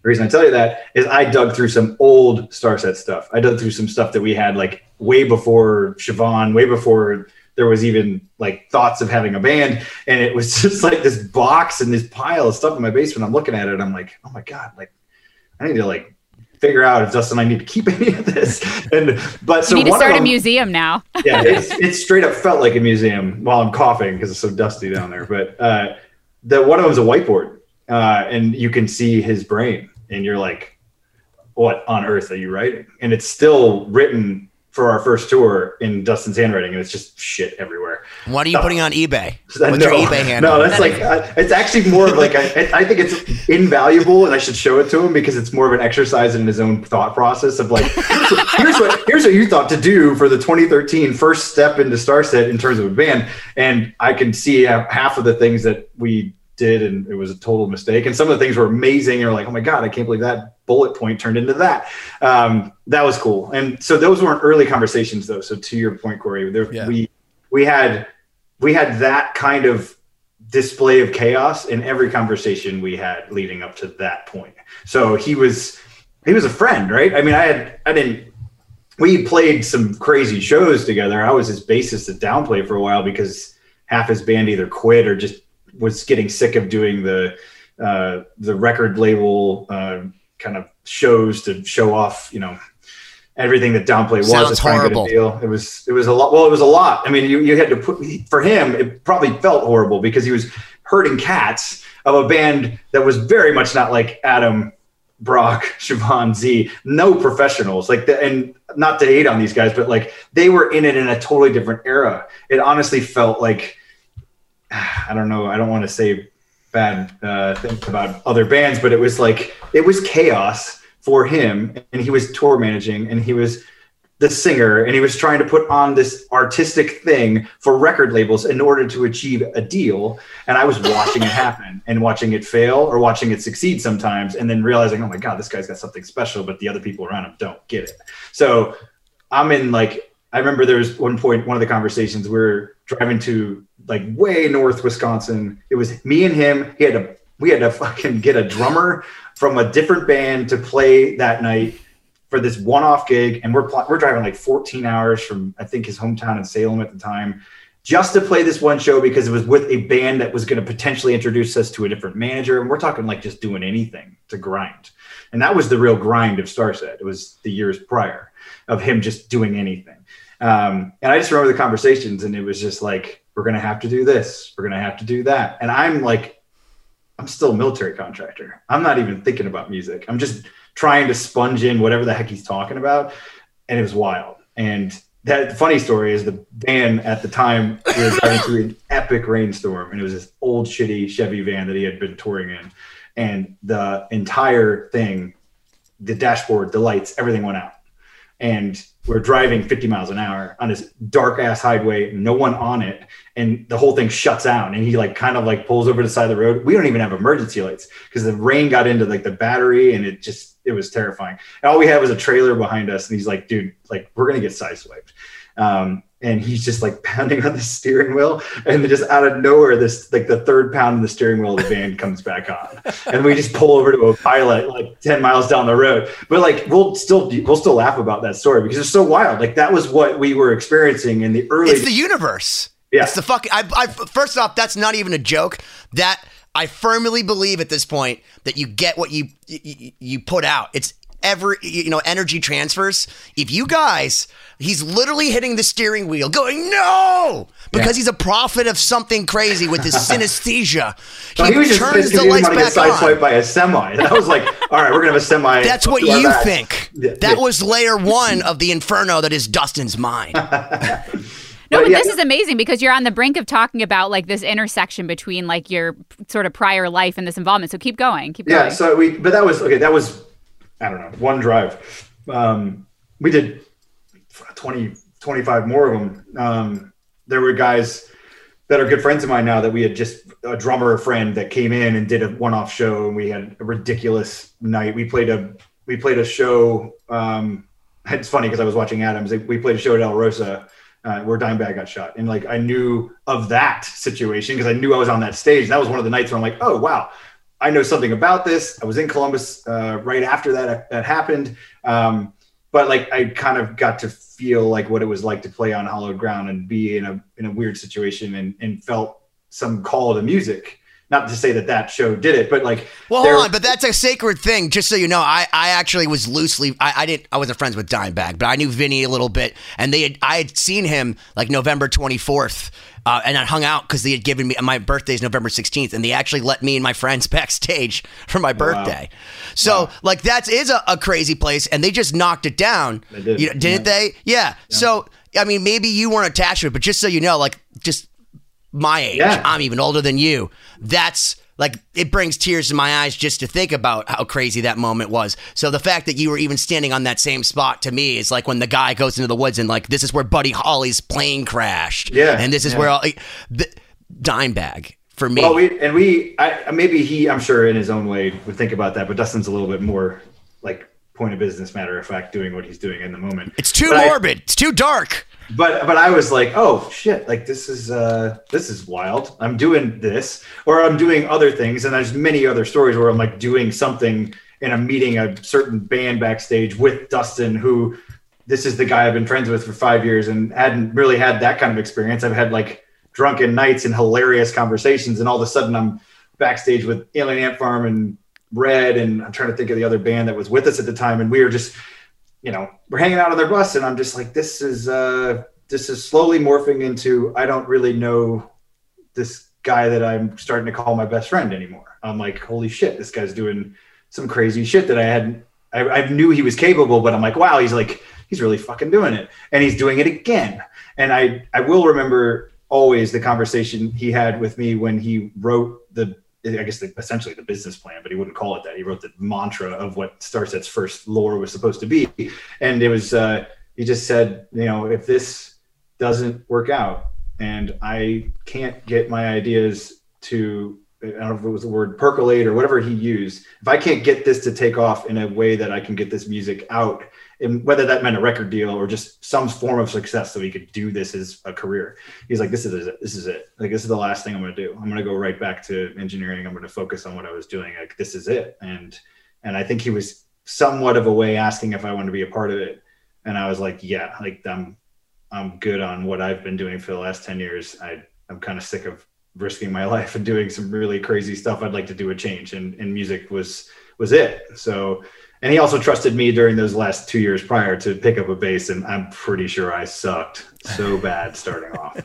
the reason I tell you that is I dug through some old Starset stuff. I dug through some stuff that we had like way before Siobhan, way before there was even like thoughts of having a band. And it was just like this box and this pile of stuff in my basement. I'm looking at it. I'm like, oh my God, like I need to like figure out if Dustin and I need to keep any of this. And but so you need to start a museum now. yeah, it's, it straight up felt like a museum while I'm coughing because it's so dusty down there. But uh, the one of them is a whiteboard, uh, and you can see his brain, and you're like, "What on earth are you writing?" And it's still written for our first tour in Dustin's handwriting, and it's just shit everywhere. What are you putting on eBay? Uh, What's no, your eBay handle? No, that's like uh, it's actually more of like I, I think it's invaluable, and I should show it to him because it's more of an exercise in his own thought process of like here's what here's what you thought to do for the 2013 first step into Starset in terms of a band, and I can see half of the things that we did, and it was a total mistake, and some of the things were amazing. And you're like, oh my god, I can't believe that bullet point turned into that. Um, that was cool, and so those weren't early conversations though. So to your point, Corey, there, Yeah. we we had we had that kind of display of chaos in every conversation we had leading up to that point. So he was he was a friend, right? I mean, I had I didn't we played some crazy shows together. I was his bassist at Downplay for a while because half his band either quit or just was getting sick of doing the uh, the record label uh, kind of shows to show off, you know, everything that Downplay was. Sounds at Frank Good horrible. Deal. It was it was a lot. Well, it was a lot. I mean, you you had to put for him. It probably felt horrible because he was hurting cats of a band that was very much not like Adam. Brock, Siobhan Z, no professionals like the, and not to hate on these guys, but like they were in it in a totally different era. It honestly felt like I don't know. I don't want to say bad uh, things about other bands, but it was like it was chaos for him, and he was tour managing, and he was the singer, and he was trying to put on this artistic thing for record labels in order to achieve a deal. And I was watching it happen and watching it fail or watching it succeed sometimes, and then realizing, oh my god, this guy's got something special, but the other people around him don't get it. So I'm in like I remember there was one point, one of the conversations we were driving to like way north Wisconsin. It was me and him. He had to we had to fucking get a drummer from a different band to play that night for this one-off gig, and we're pl- we're driving like 14 hours from I think his hometown in Salem at the time, just to play this one show because it was with a band that was going to potentially introduce us to a different manager, and we're talking like just doing anything to grind, and that was the real grind of Starset. It was the years prior of him just doing anything. Um, and I just remember the conversations, and it was just like, we're going to have to do this, we're going to have to do that. And I'm like I'm still a military contractor. I'm not even thinking about music. I'm just trying to sponge in whatever the heck he's talking about. And it was wild. And that funny story is the van at the time were driving through an epic rainstorm and it was this old shitty Chevy van that he had been touring in. And the entire thing, the dashboard, the lights, everything went out. And we're driving 50 miles an hour on this dark ass highway, no one on it, and the whole thing shuts down. And he like kind of like pulls over to the side of the road. We don't even have emergency lights because the rain got into like the battery and it just it was terrifying. And all we had was a trailer behind us, and he's like, dude, like we're gonna get sideswiped. Um, and he's just like pounding on the steering wheel and then just out of nowhere this like the third pound of the steering wheel of the van comes back on and we just pull over to a pilot like 10 miles down the road but like we'll still we'll still laugh about that story because it's so wild like that was what we were experiencing in the early It's the universe. Yeah. It's the fucking. I, I, first off, that's not even a joke. That I firmly believe at this point that you get what you you, you put out. It's every you know energy transfers. If you guys, he's literally hitting the steering wheel, going no, because Yeah. he's a prophet of something crazy with his synesthesia. No, he was just the he lights want to get back on. sideswiped by a semi. And I was like, all right, we're gonna have a semi. That's what you backs. think. Yeah, That yeah. was layer one of the inferno that is Dustin's mind. No, But but yeah. this is amazing because you're on the brink of talking about like this intersection between like your sort of prior life and this involvement. So keep going, keep going. yeah so we but that was okay that was i don't know one drive um we did 20 25 more of them um there were guys that are good friends of mine now that we had just a drummer friend that came in and did a one-off show and we had a ridiculous night. We played a we played a show um it's funny because i was watching adams. We played a show at Alrosa uh, where Dimebag got shot, and like I knew of that situation because I knew I was on that stage. That was one of the nights where I'm like, oh wow, I know something about this. I was in Columbus uh, right after that that happened, um, but like I kind of got to feel like what it was like to play on hollowed ground and be in a in a weird situation and, and felt some call to music. Not to say that that show did it, but like Well, hold on, but that's a sacred thing. Just so you know, I, I actually was loosely, I, I didn't, I wasn't friends with Dimebag, but I knew Vinnie a little bit, and they had, I had seen him like November twenty fourth, uh, and I hung out because they had given me my birthday is November sixteenth, and they actually let me and my friends backstage for my birthday. So like that is a, a crazy place, and they just knocked it down. They did, You know, didn't yeah. they? Yeah. So I mean, maybe you weren't attached to it, but just so you know, like just my age. Yeah. I'm even older than you. That's like it brings tears to my eyes just to think about how crazy that moment was. So the fact that you were even standing on that same spot to me is like when the guy goes into the woods and like this is where Buddy Holly's plane crashed. Yeah, and this is yeah. where all, the Dimebag for me. Well, we and we, I, maybe he, I'm sure, in his own way, would think about that. But Dustin's a little bit more like point of business, matter of fact, doing what he's doing in the moment. it's too But I- morbid. it's too dark. But but I was like, oh shit, like this is uh this is wild. I'm doing this, or I'm doing other things, and there's many other stories where I'm like doing something and I'm meeting a certain band backstage with Dustin, who this is the guy I've been friends with for five years and hadn't really had that kind of experience. I've had like drunken nights and hilarious conversations, and all of a sudden I'm backstage with Alien Ant Farm and Red, and I'm trying to think of the other band that was with us at the time, and we were just you know, we're hanging out on their bus and I'm just like, this is, uh, this is slowly morphing into, I don't really know this guy that I'm starting to call my best friend anymore. I'm like, holy shit, this guy's doing some crazy shit that I hadn't, I, I knew he was capable, but I'm like, wow, he's like, he's really fucking doing it. And he's doing it again. And I, I will remember always the conversation he had with me when he wrote the, I guess the, essentially the business plan, but he wouldn't call it that. He wrote the mantra of what Starset's first lore was supposed to be, and it was uh, he just said, you know, if this doesn't work out, and I can't get my ideas to, I don't know if it was the word percolate or whatever he used. If I can't get this to take off in a way that I can get this music out, and whether that meant a record deal or just some form of success, so he could do this as a career, he's like, this is it. This is it. Like this is the last thing I'm going to do. I'm going to go right back to engineering. I'm going to focus on what I was doing. Like this is it. And and I think he was somewhat of a way asking if I wanted to be a part of it. And I was like, yeah, like I'm I'm good on what I've been doing for the last 10 years. I I'm kind of sick of risking my life and doing some really crazy stuff. I'd like to do a change and and music was was it. So and he also trusted me during those last two years prior to pick up a bass, and I'm pretty sure I sucked so bad starting off.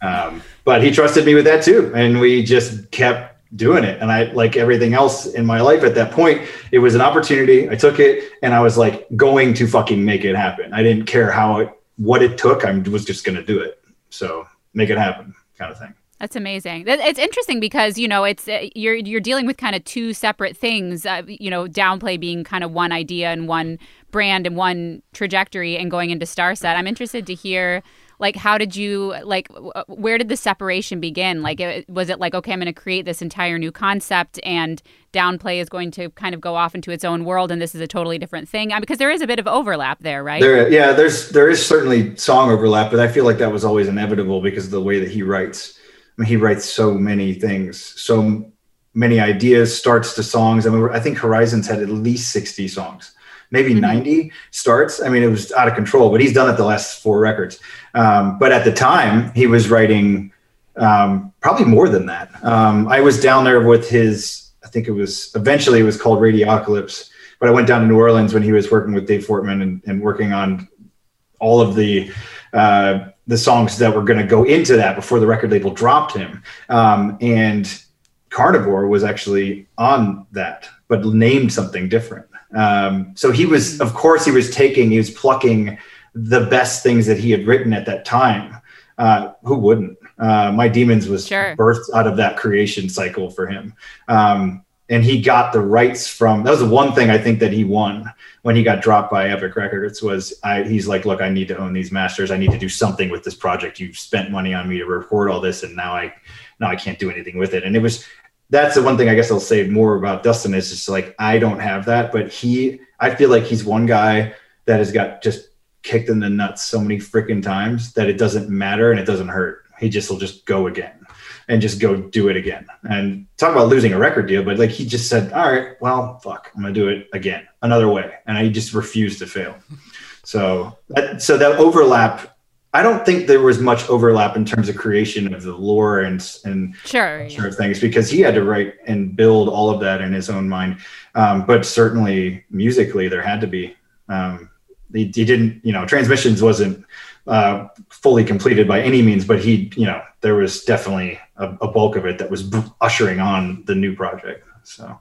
Um, but he trusted me with that too, and we just kept doing it. And I, like everything else in my life at that point, it was an opportunity. I took it and I was like going to fucking make it happen. I didn't care how it, what it took. I was just going to do it. So make it happen kind of thing. That's amazing. It's interesting because you know it's uh, you're you're dealing with kind of two separate things. Uh, you know, downplay being kind of one idea and one brand and one trajectory, and going into Starset. I'm interested to hear like how did you like where did the separation begin like was it like okay i'm going to create this entire new concept and downplay is going to kind of go off into its own world and this is a totally different thing because there is a bit of overlap there right there yeah there's there is certainly song overlap but i feel like that was always inevitable because of the way that he writes I mean, he writes so many things so many ideas starts to songs i mean i think horizons had at least 60 songs maybe mm-hmm. 90 starts. I mean, it was out of control, but he's done it the last four records. Um, but at the time, he was writing um, probably more than that. Um, I was down there with his, I think it was eventually it was called Radiocalypse, but I went down to New Orleans when he was working with Dave Fortman and, and working on all of the uh, the songs that were going to go into that before the record label dropped him. Um, and Carnivore was actually on that, but named something different. Um, so he was, of course, he was taking, he was plucking the best things that he had written at that time. Uh, who wouldn't? Uh, My Demons was sure. birthed out of that creation cycle for him. Um, and he got the rights from that was the one thing I think that he won when he got dropped by Epic Records was I, he's like, look, I need to own these masters. I need to do something with this project. You've spent money on me to record all this, and now I now I can't do anything with it. And it was that's the one thing I guess I'll say more about Dustin is just like I don't have that, but he I feel like he's one guy that has got just kicked in the nuts so many freaking times that it doesn't matter and it doesn't hurt. He just will just go again and just go do it again. And talk about losing a record deal, but like he just said, All right, well, fuck, I'm gonna do it again, another way. And I just refused to fail. So that so that overlap I don't think there was much overlap in terms of creation of the lore and and sure, sure things because he had to write and build all of that in his own mind. Um, but certainly musically, there had to be. Um, he, he, didn't, you know, transmissions wasn't uh, fully completed by any means, but he, you know, there was definitely a, a bulk of it that was ushering on the new project. So.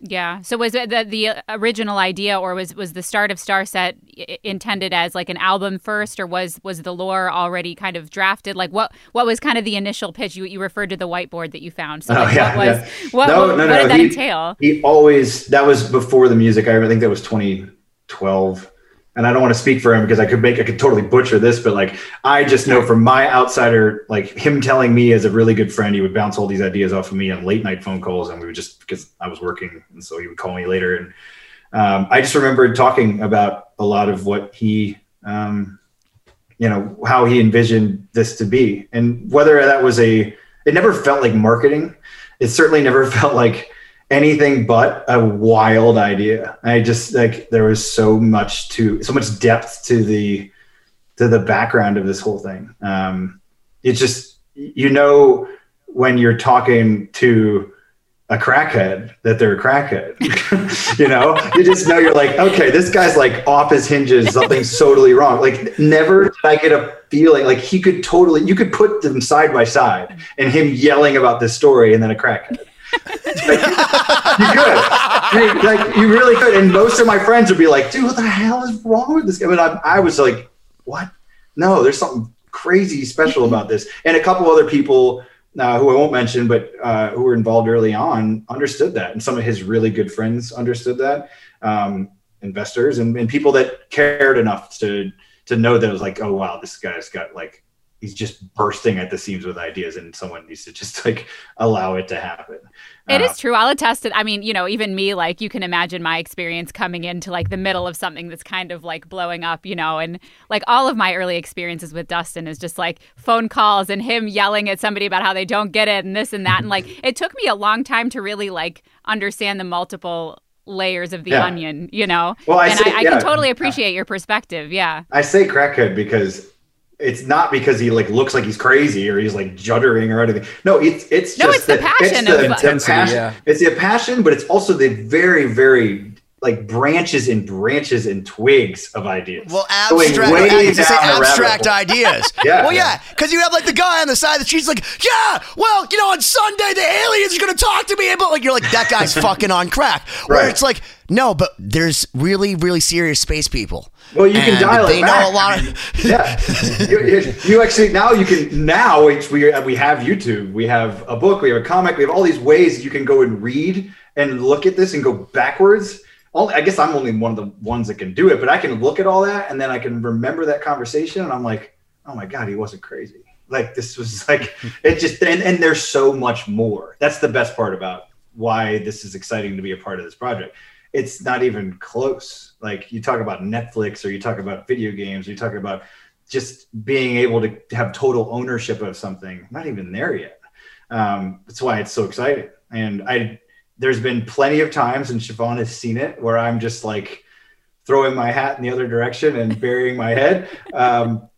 Yeah. So was it the, the original idea, or was was the start of Starset intended as like an album first, or was was the lore already kind of drafted? Like what what was kind of the initial pitch? You you referred to the whiteboard that you found. So oh, like, oh, yeah, what was yeah. what, no, what, no, no, what did that he, entail? He always that was before the music. I think that was 2012 and I don't want to speak for him because I could make I could totally butcher this, but like I just know from my outsider, like him telling me as a really good friend, he would bounce all these ideas off of me on late night phone calls, and we would just because I was working, and so he would call me later, and um, I just remembered talking about a lot of what he, um, you know, how he envisioned this to be, and whether that was a, it never felt like marketing, it certainly never felt like anything but a wild idea. I just like there was so much to so much depth to the to the background of this whole thing. Um, it's just you know when you're talking to a crackhead that they're a crackhead. you know, you just know you're like, okay, this guy's like off his hinges. Something's totally wrong. Like, never did I get a feeling like he could totally. You could put them side by side, and him yelling about this story, and then a crackhead you could. like you really could. And most of my friends would be like, dude, what the hell is wrong with this guy? But I, I was like, what? No, there's something crazy special about this. And a couple other people uh, who I won't mention, but uh, who were involved early on, understood that. And some of his really good friends understood that. Um, investors and, and people that cared enough to to know that it was like, oh wow, this guy's got like he's just bursting at the seams with ideas and someone needs to just like allow it to happen. It is um, true. I'll attest it. I mean you know even me like you can imagine my experience coming into like the middle of something that's kind of like blowing up you know and like all of my early experiences with dustin is just like phone calls and him yelling at somebody about how they don't get it and this and that and like it took me a long time to really like understand the multiple layers of the yeah. onion you know? Well, I and say, I, I yeah. can totally appreciate your perspective yeah. I say crackhead because it's not because he like looks like he's crazy or he's like juddering or anything. No, it's it's no, just it's the, the passion it's the, of uh, the passion. Yeah. It's the passion, but it's also the very very like branches and branches and twigs of ideas. Well, abstract, I say down a rabbit abstract ideas. Yeah. Well, yeah, because you have like the guy on the side of the street's like, yeah, well, you know, on Sunday the aliens are gonna talk to me, but like you're like that guy's fucking on crack. Where Right. it's like, no, but there's really, really serious space people. Well, you can dial it They know a lot of. yeah, you, you- actually now you can now we we have YouTube, we have a book, we have a comic, we have all these ways you can go and read and look at this and go backwards. All, I guess I'm only one of the ones that can do it, but I can look at all that and then I can remember that conversation and I'm like, oh my god, he wasn't crazy. Like this was like it just and, and there's so much more. That's the best part about why this is exciting to be a part of this project. It's not even close. Like you talk about Netflix or you talk about video games, or you talk about just being able to have total ownership of something. Not even there yet. Um, that's why it's so exciting. And I, there's been plenty of times, and Siobhan has seen it, where I'm just like throwing my hat in the other direction and burying my head. Um,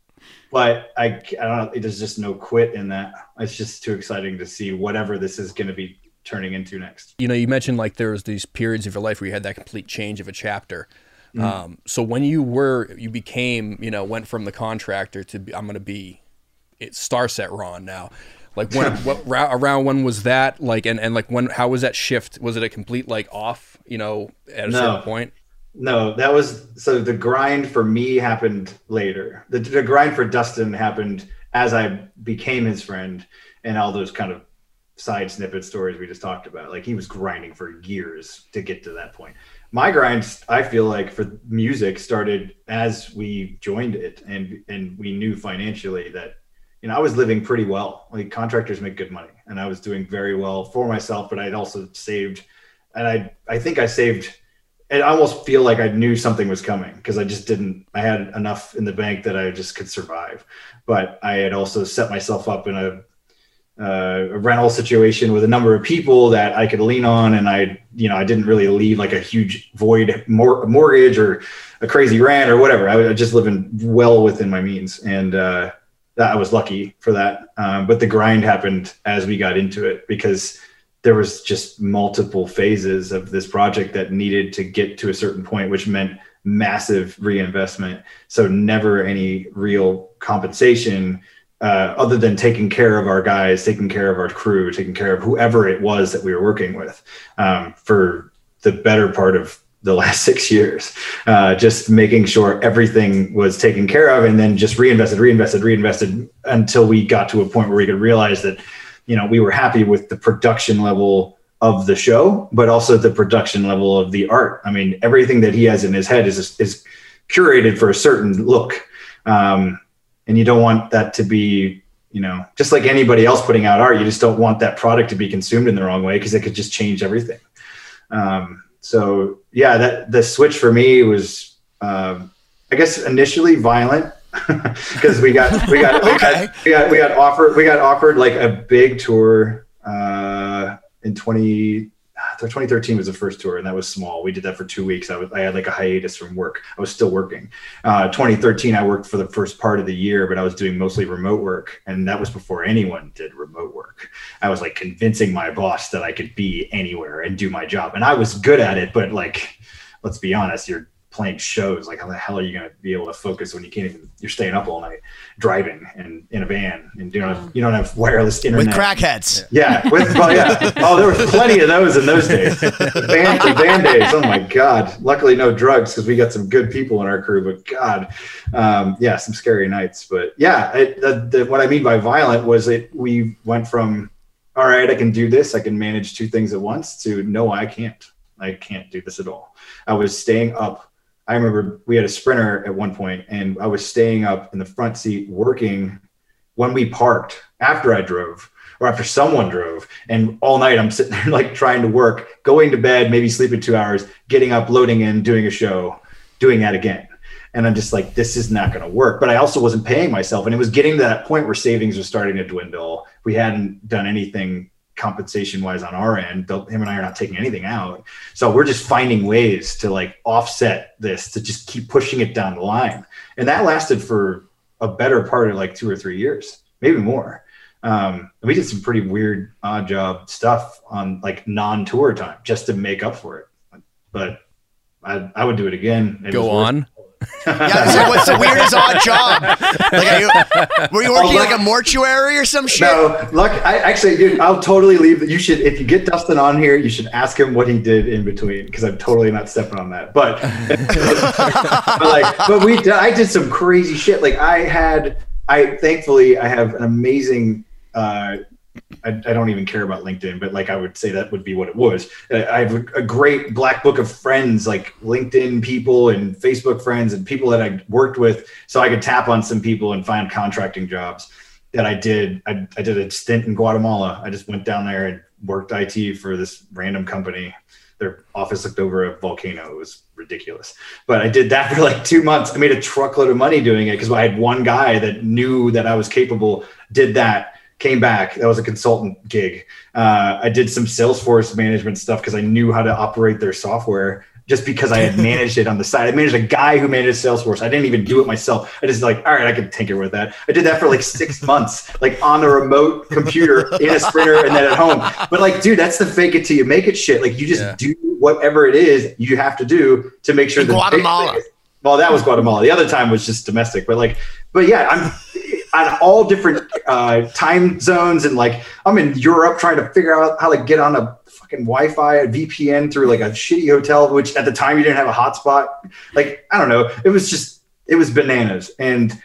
but I, I don't know. There's just no quit in that. It's just too exciting to see whatever this is going to be turning into next. You know, you mentioned like there was these periods of your life where you had that complete change of a chapter. Mm-hmm. Um, so when you were, you became, you know, went from the contractor to be, I'm going to be it Starset Ron now. Like when, what around when was that? Like, and, and like when, how was that shift? Was it a complete like off, you know, at a No. certain point? No, that was so the grind for me happened later. The, the grind for Dustin happened as I became his friend and all those kind of side snippet stories we just talked about. Like he was grinding for years to get to that point. My grind, I feel like for music started as we joined it and and we knew financially that you know, I was living pretty well. Like contractors make good money and I was doing very well for myself, but I'd also saved and I I think I saved and I almost feel like I knew something was coming because I just didn't. I had enough in the bank that I just could survive, but I had also set myself up in a, uh, a rental situation with a number of people that I could lean on, and I, you know, I didn't really leave like a huge void mor- mortgage or a crazy rent or whatever. I was just living well within my means, and uh, that I was lucky for that. Um, but the grind happened as we got into it because there was just multiple phases of this project that needed to get to a certain point, which meant massive reinvestment. So never any real compensation uh, other than taking care of our guys, taking care of our crew, taking care of whoever it was that we were working with um, for the better part of the last six years, uh, just making sure everything was taken care of and then just reinvested, reinvested, reinvested until we got to a point where we could realize that you know, we were happy with the production level of the show, but also the production level of the art. I mean, everything that he has in his head is is curated for a certain look, um, and you don't want that to be, you know, just like anybody else putting out art. You just don't want that product to be consumed in the wrong way because it could just change everything. Um, so yeah, that the switch for me was, um, I guess, initially violent because we got we got, we, got we got we got offered we got offered like a big tour uh, in 20 2013 was the first tour and that was small. We did that for two weeks. I was i had like a hiatus from work. I was still working. Uh, 2013 i worked for the first part of the year but i was doing mostly remote work and that was before anyone did remote work. I was like convincing my boss that i could be anywhere and do my job and i was good at it but like let's be honest you're playing shows like how the hell are you going to be able to focus when you can't even you're staying up all night driving and in a van and you don't have, you don't have wireless internet with crackheads. yeah, with, well, yeah. Oh, there was plenty of those in those days. Band, band days. Oh my God. Luckily, no drugs because we got some good people in our crew. But God, um, yeah, some scary nights. But yeah, it, the, the, what I mean by violent was it. We went from all right, I can do this. I can manage two things at once. To no, I can't. I can't do this at all. I was staying up. I remember we had a sprinter at one point, and I was staying up in the front seat working when we parked after I drove or after someone drove. And all night I'm sitting there like trying to work, going to bed, maybe sleeping two hours, getting up, loading in, doing a show, doing that again. And I'm just like, this is not going to work. But I also wasn't paying myself. And it was getting to that point where savings was starting to dwindle. We hadn't done anything compensation wise on our end. Him and I are not taking anything out. So we're just finding ways to like offset this to just keep pushing it down the line. And that lasted for a better part of like two or three years, maybe more. Um, and we did some pretty weird odd job stuff on like non-tour time just to make up for it. But I, I would do it again. It Go worth on. Yeah, so what's the weirdest odd job? Like, you, were you working like a mortuary or some shit? No, look, I actually, dude, I'll totally leave. You should, if you get Dustin on here, you should ask him what he did in between because I'm totally not stepping on that. But, but like, but we, I did some crazy shit. Like, I had, I thankfully, I have an amazing. uh I, I don't even care about LinkedIn, but like I would say that would be what it was. I have a, a great black book of friends, like LinkedIn people and Facebook friends and people that I worked with, so I could tap on some people and find contracting jobs that I did. I, I did a stint in Guatemala. I just went down there and worked IT for this random company. Their office looked over a volcano. It was ridiculous. But I did that for like two months. I made a truckload of money doing it because I had one guy that knew that I was capable, did that, came back. That was a consultant gig. Uh, I did some Salesforce management stuff because I knew how to operate their software just because I had managed it on the side. I managed a guy who managed Salesforce. I didn't even do it myself. I just like, all right, I can tinker with that. I did that for like six months, like on a remote computer in a sprinter and then at home. But like, dude, that's the fake it till you make it shit. Like you just Yeah. do whatever it is you have to do to make sure In that Guatemala. well, that was Guatemala. The other time was just domestic, but like, but yeah, I'm on all different uh, time zones, and like I'm in Europe trying to figure out how to get on a fucking Wi-Fi, a VPN through like a shitty hotel, which at the time you didn't have a hotspot. Like I don't know, it was just it was bananas, and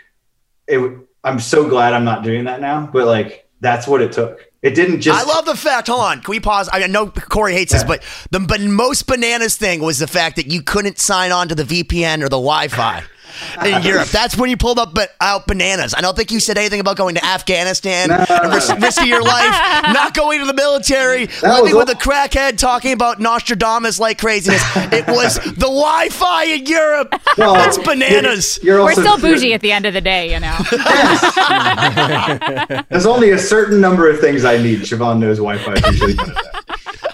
it. I'm so glad I'm not doing that now, but like that's what it took. It didn't just. I love the fact. Hold on, can we pause? I know Corey hates this, but the but most bananas thing was the fact that you couldn't sign on to the VPN or the Wi-Fi in Europe. That's when you pulled up but out bananas. I don't think you said anything about going to Afghanistan and ris- risking your life, not going to the military, living was with a crackhead, talking about Nostradamus like craziness. It was the Wi-Fi in Europe. Well, That's bananas. You're We're also- still bougie at the end of the day, you know. There's only a certain number of things I need. Siobhan knows Wi-Fi is usually one of them.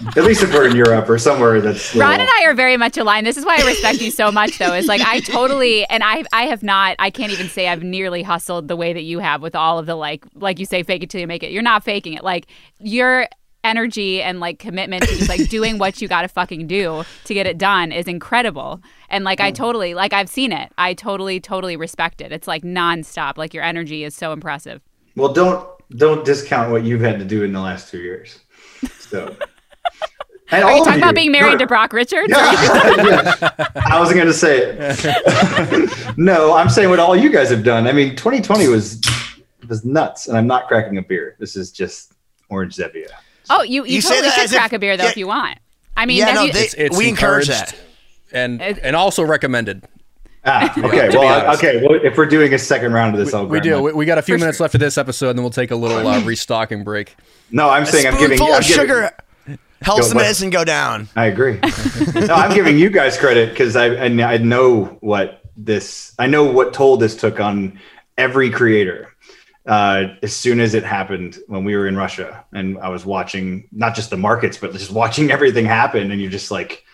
At least if we're in Europe or somewhere that's. Ron and I are very much aligned. This is why I respect you so much, though. Is like I totally and I I have not. I can't even say I've nearly hustled the way that you have with all of the like like you say, fake it till you make it. You're not faking it. Like your energy and like commitment to just like doing what you got to fucking do to get it done is incredible. And like I mm. totally like I've seen it. I totally totally respect it. It's like nonstop. Like your energy is so impressive. Well, don't don't discount what you've had to do in the last two years. So. And Are all you of talking about you. being married No, to Brock Richards? Yeah. I wasn't going to say it. no, I'm saying what all you guys have done. I mean, 2020 was was nuts, and I'm not cracking a beer. This is just orange Zevia. Oh, you you, You totally that should as if- crack a beer though yeah. if you want. I mean, Yeah, no, you- they- It's, it's we encourage that. and It- and also recommended. Ah, okay. to Well, okay. Well, if we're doing a second round of this, I'll We do. We, we got a few For minutes sure. left of this episode, and then we'll take a little uh, restocking break. No, I'm saying I'm giving. Spoonful I'm of giving- sugar helps Go, the medicine go down. I agree. no, I'm giving you guys credit because I and I know what this. I know what toll this took on every creator. Uh, as soon as it happened when we were in Russia, and I was watching not just the markets, but just watching everything happen, and you're just like,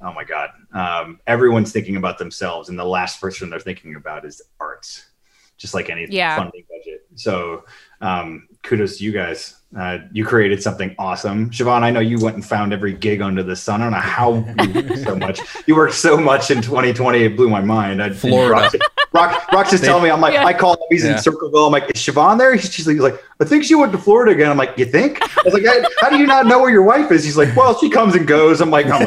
oh my god. Um, everyone's thinking about themselves, and the last person they're thinking about is arts, just like any Yeah. funding budget. So um, kudos to you guys. Uh, you created something awesome, Siobhan. I know you went and found every gig under the sun. I don't know how you worked so much. You worked so much in 2020. It blew my mind. I, Florida. Rock's, Rock, Rock's just telling me. I'm like, Yeah. I call him. He's Yeah. in Circleville. I'm like, is Siobhan there? He's just like, he's like, I think she went to Florida again. I'm like, you think? I was like, "Hey, how do you not know where your wife is? He's like, well, she comes and goes. I'm like, I'm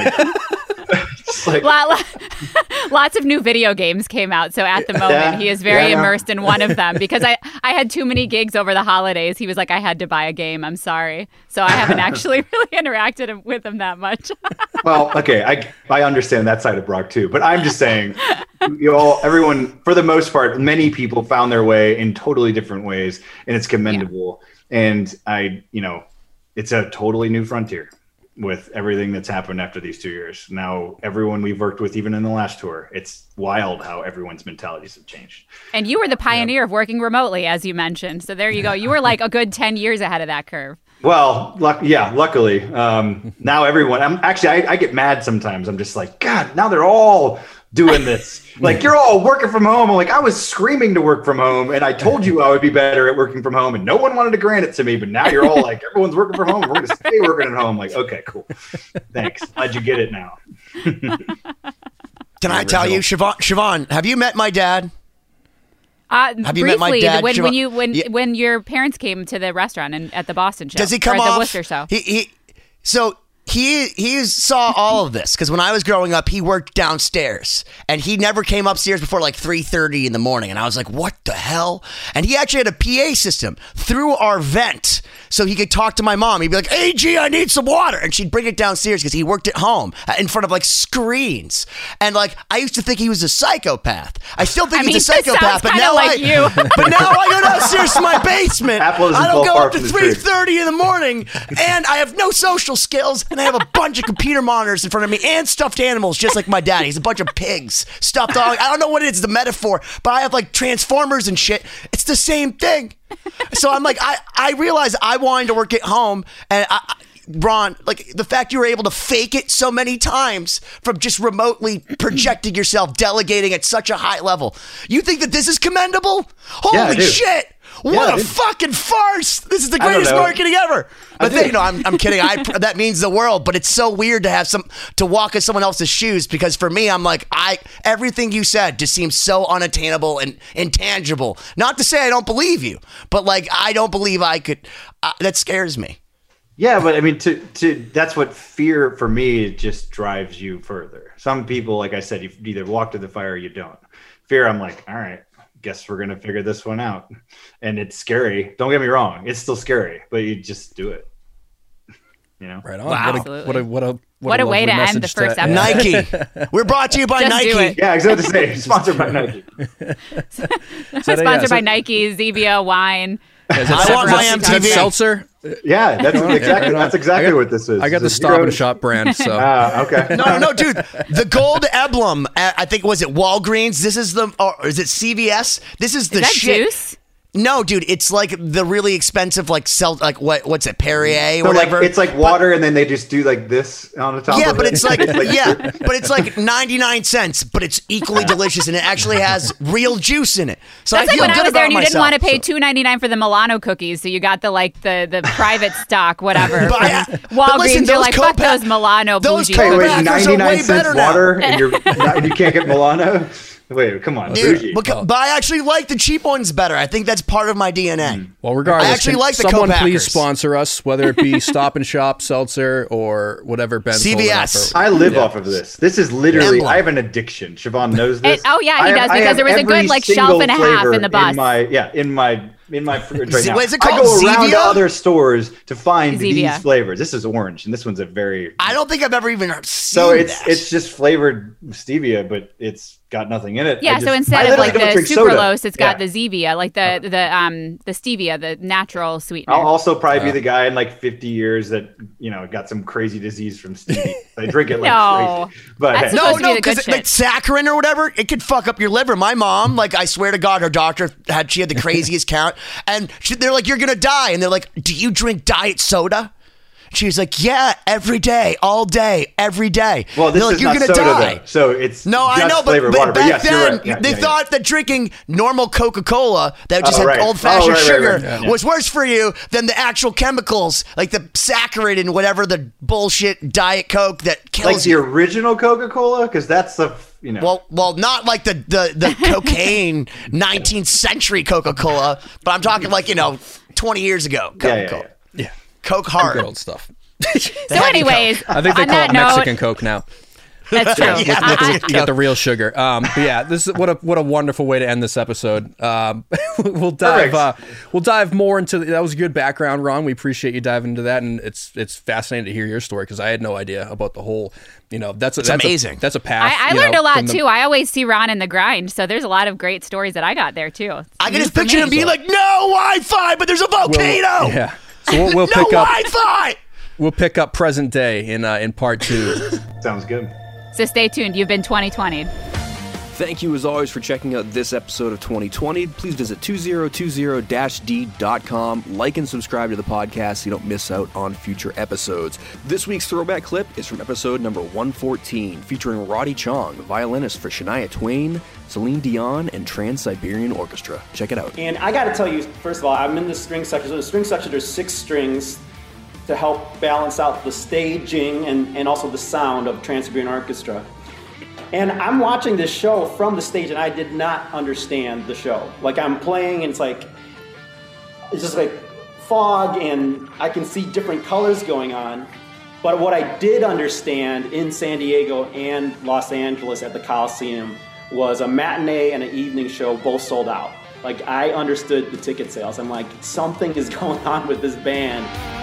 like, Lot- lot- lots of new video games came out. So at the moment, Yeah. he is very Yeah. immersed in one of them because I, I had too many gigs over the holidays. He was like, I had to buy a game. I'm sorry. So I haven't actually really interacted with him that much. well, okay, I I understand that side of Brock too, but I'm just saying, you all, everyone, for the most part, many people found their way in totally different ways, and it's commendable. And I, you know, it's a totally new frontier with everything that's happened after these two years. Now, everyone we've worked with, even in the last tour, it's wild how everyone's mentalities have changed. and you were the pioneer of working remotely, as you mentioned. So there you go. You were like a good 10 years ahead of that curve. Well, luck, yeah, luckily, um, now everyone. I'm actually, I, I get mad sometimes. I'm just like, God, now they're all doing this. like you're all working from home. I'm like, I was screaming to work from home, and I told you I would be better at working from home, and no one wanted to grant it to me. But now you're all like, everyone's working from home. We're going to stay working at home. like, okay, cool. Thanks. Glad you get it now. Can I tell you, original. Siobhan? Siobhan, have you met my dad? Uh, Have you briefly, met my dad, when, Siobhan? when you when Yeah. when your parents came to the restaurant and at the Boston show, Does he or come at off? the Worcester show? He, he so he he saw all of this because when I was growing up, he worked downstairs and he never came upstairs before like three thirty in the morning, and I was like, "What the hell?" And he actually had a PA system through our vent, so he could talk to my mom. He'd be like, "Hey, I need some water," and she'd bring it downstairs because he worked at home uh, in front of like screens. And like I used to think he was a psychopath. I still think I mean, he's a psychopath, but now like I you. but now I go downstairs to my basement. I don't go up to from the three tree. thirty in the morning, and I have no social skills, and I have a bunch of computer monitors in front of me and stuffed animals, just like my dad. He's a bunch of pigs, stuffed dog. I don't know what it is, the metaphor, but I have like transformers and shit. It's the same thing. So I'm like, I I realized I wanted to work at home, and I. Ron, like the fact you were able to fake it so many times from just remotely projecting yourself, delegating at such a high level. You think that this is commendable? Holy do. shit! Yeah, What I a fucking farce! This is the greatest marketing ever. But then, you know, I'm, I'm kidding. I that means the world. But it's so weird to have some to walk in someone else's shoes because for me, I'm like, I everything you said just seems so unattainable and intangible. Not to say I don't believe you, but like I don't believe I could. Uh, that scares me. Yeah, but I mean, to to that's what fear for me just drives you further. Some people, like I said, you either walk to the fire or you don't. Fear, I'm like, all right, guess we're gonna figure this one out, and it's scary. Don't get me wrong, it's still scary, but you just do it. You know, Right on. Wow. What a what a what a What a way to end the first to- episode. Nike. We're brought to you by Just do Nike. it. Yeah, exactly. the same. Sponsored by Nike. that a- yeah, Sponsored so- by Nike, Zevia wine. I want my that- is that MTV. seltzer. Yeah, that's exactly that's exactly got- what this is. I got the It's Stop and Shop brand. So Ah, okay. No, no, no, dude. The gold emblem. uh, I think was it Walgreens. This is the, or is it CVS? This is the Is that shit. juice? No, dude. It's like the really expensive, like sell, like what? What's it? Perrier, So like it's like water, and then they just do like this on the top. yeah, of but it. it's like yeah, but it's like ninety nine cents, but it's equally delicious, and it actually has real juice in it. So That's I like feel when I good was there about and you didn't want to pay two ninety nine for the Milano cookies, so you got the like the the private stock, whatever. But I- from but Walgreens, listen, you're like fuck those Milano those bougie. Hey, co- wait, ninety nine way cents better water, and you're not, you can't get Milano. Wait, come on, Dude, bougie. but, but I actually like the cheap ones better. I think that's part of my DNA. Hmm. Well, regardless, I actually like the someone co-packers. please sponsor us, whether it be Stop and Shop, Seltzer, or whatever Ben's holding CVS. I live Yeah. off of this. This is literally. Emblem. I have an addiction. Siobhan knows this. It- oh, yeah, he I does, have- I because have there was a good, like, shelf and a half in the bus. In my yeah, in my in my fridge right now. what is it I called? go around to other stores to find Zevia. these flavors. This is orange, and this one's a very. I don't think I've ever even seen so it's that. it's just flavored stevia, but it's got nothing in it. Yeah, just- so I instead of like the drink soda. sucralose, it's got Yeah. the Zevia, like the the um the stevia, the natural sweetener. I'll also probably be the guy in like 50 years that you know got some crazy disease from stevia. I drink it like No. crazy. But That's hey, supposed No, to be no, the because like saccharin or whatever, it could fuck up your liver. My mom, like, I swear to God, her doctor had she had the craziest count, and she, they're like, "You're gonna die," and they're like, "Do you drink diet soda?" She was like, "Yeah, every day, all day, every day." well, this they're like, is "You're not gonna soda die." though, so it's No, I know, but, but water. back yes, then right. Yeah, they yeah, yeah. thought that drinking normal Coca Cola that just Oh, had right. old oh, fashioned Oh, right, right, sugar right. Yeah, yeah. was worse for you than the actual chemicals, like the saccharin and whatever the bullshit Diet Coke that kills like the you. original Coca-Cola because that's the you know. Well, well, not like the the, the cocaine 19th century Coca Cola, but I'm talking like you know 20 years ago yeah, Coca yeah, Cola, Yeah, Coke hard. good old stuff. so, anyways, I think they call that it note, Mexican Coke now. That's true. Yeah, I- I- Mexican Get the real sugar. Um, but yeah, this is what a what a wonderful way to end this episode. Um, we'll dive uh, we'll dive more into that was a good background, Ron. We appreciate you diving into that, and it's it's fascinating to hear your story because I had no idea about the whole. You know, that's a, that's amazing. A, that's a path. I, I learned know, a lot the- too. I always see Ron in the grind, so there's a lot of great stories that I got there too. It's I can new just picture me. him being like, "No Wi-Fi, but there's a We'll- volcano. yeah. So we'll, we'll no pick up Wi-Fi." we'll pick up present day in uh, in part two. sounds good. So stay tuned. You've been 2020. Thank you as always for checking out this episode of 2020. Please visit 2020-d.com, like and subscribe to the podcast so you don't miss out on future episodes. This week's throwback clip is from episode number 114, featuring Roddy Chong, violinist for Shania Twain, Celine Dion, and Trans-Siberian Orchestra. Check it out. And I got to tell you, first of all, I'm in the string section. So the string section, there's six strings to help balance out the staging and, and also the sound of Trans-Siberian Orchestra. And I'm watching this show from the stage, and I did not understand the show. Like I'm playing, and it's like it's just like fog, and I can see different colors going on. But what I did understand in San Diego and Los Angeles at the Coliseum was a matinee and an evening show both sold out. Like I understood the ticket sales. I'm like, something is going on with this band.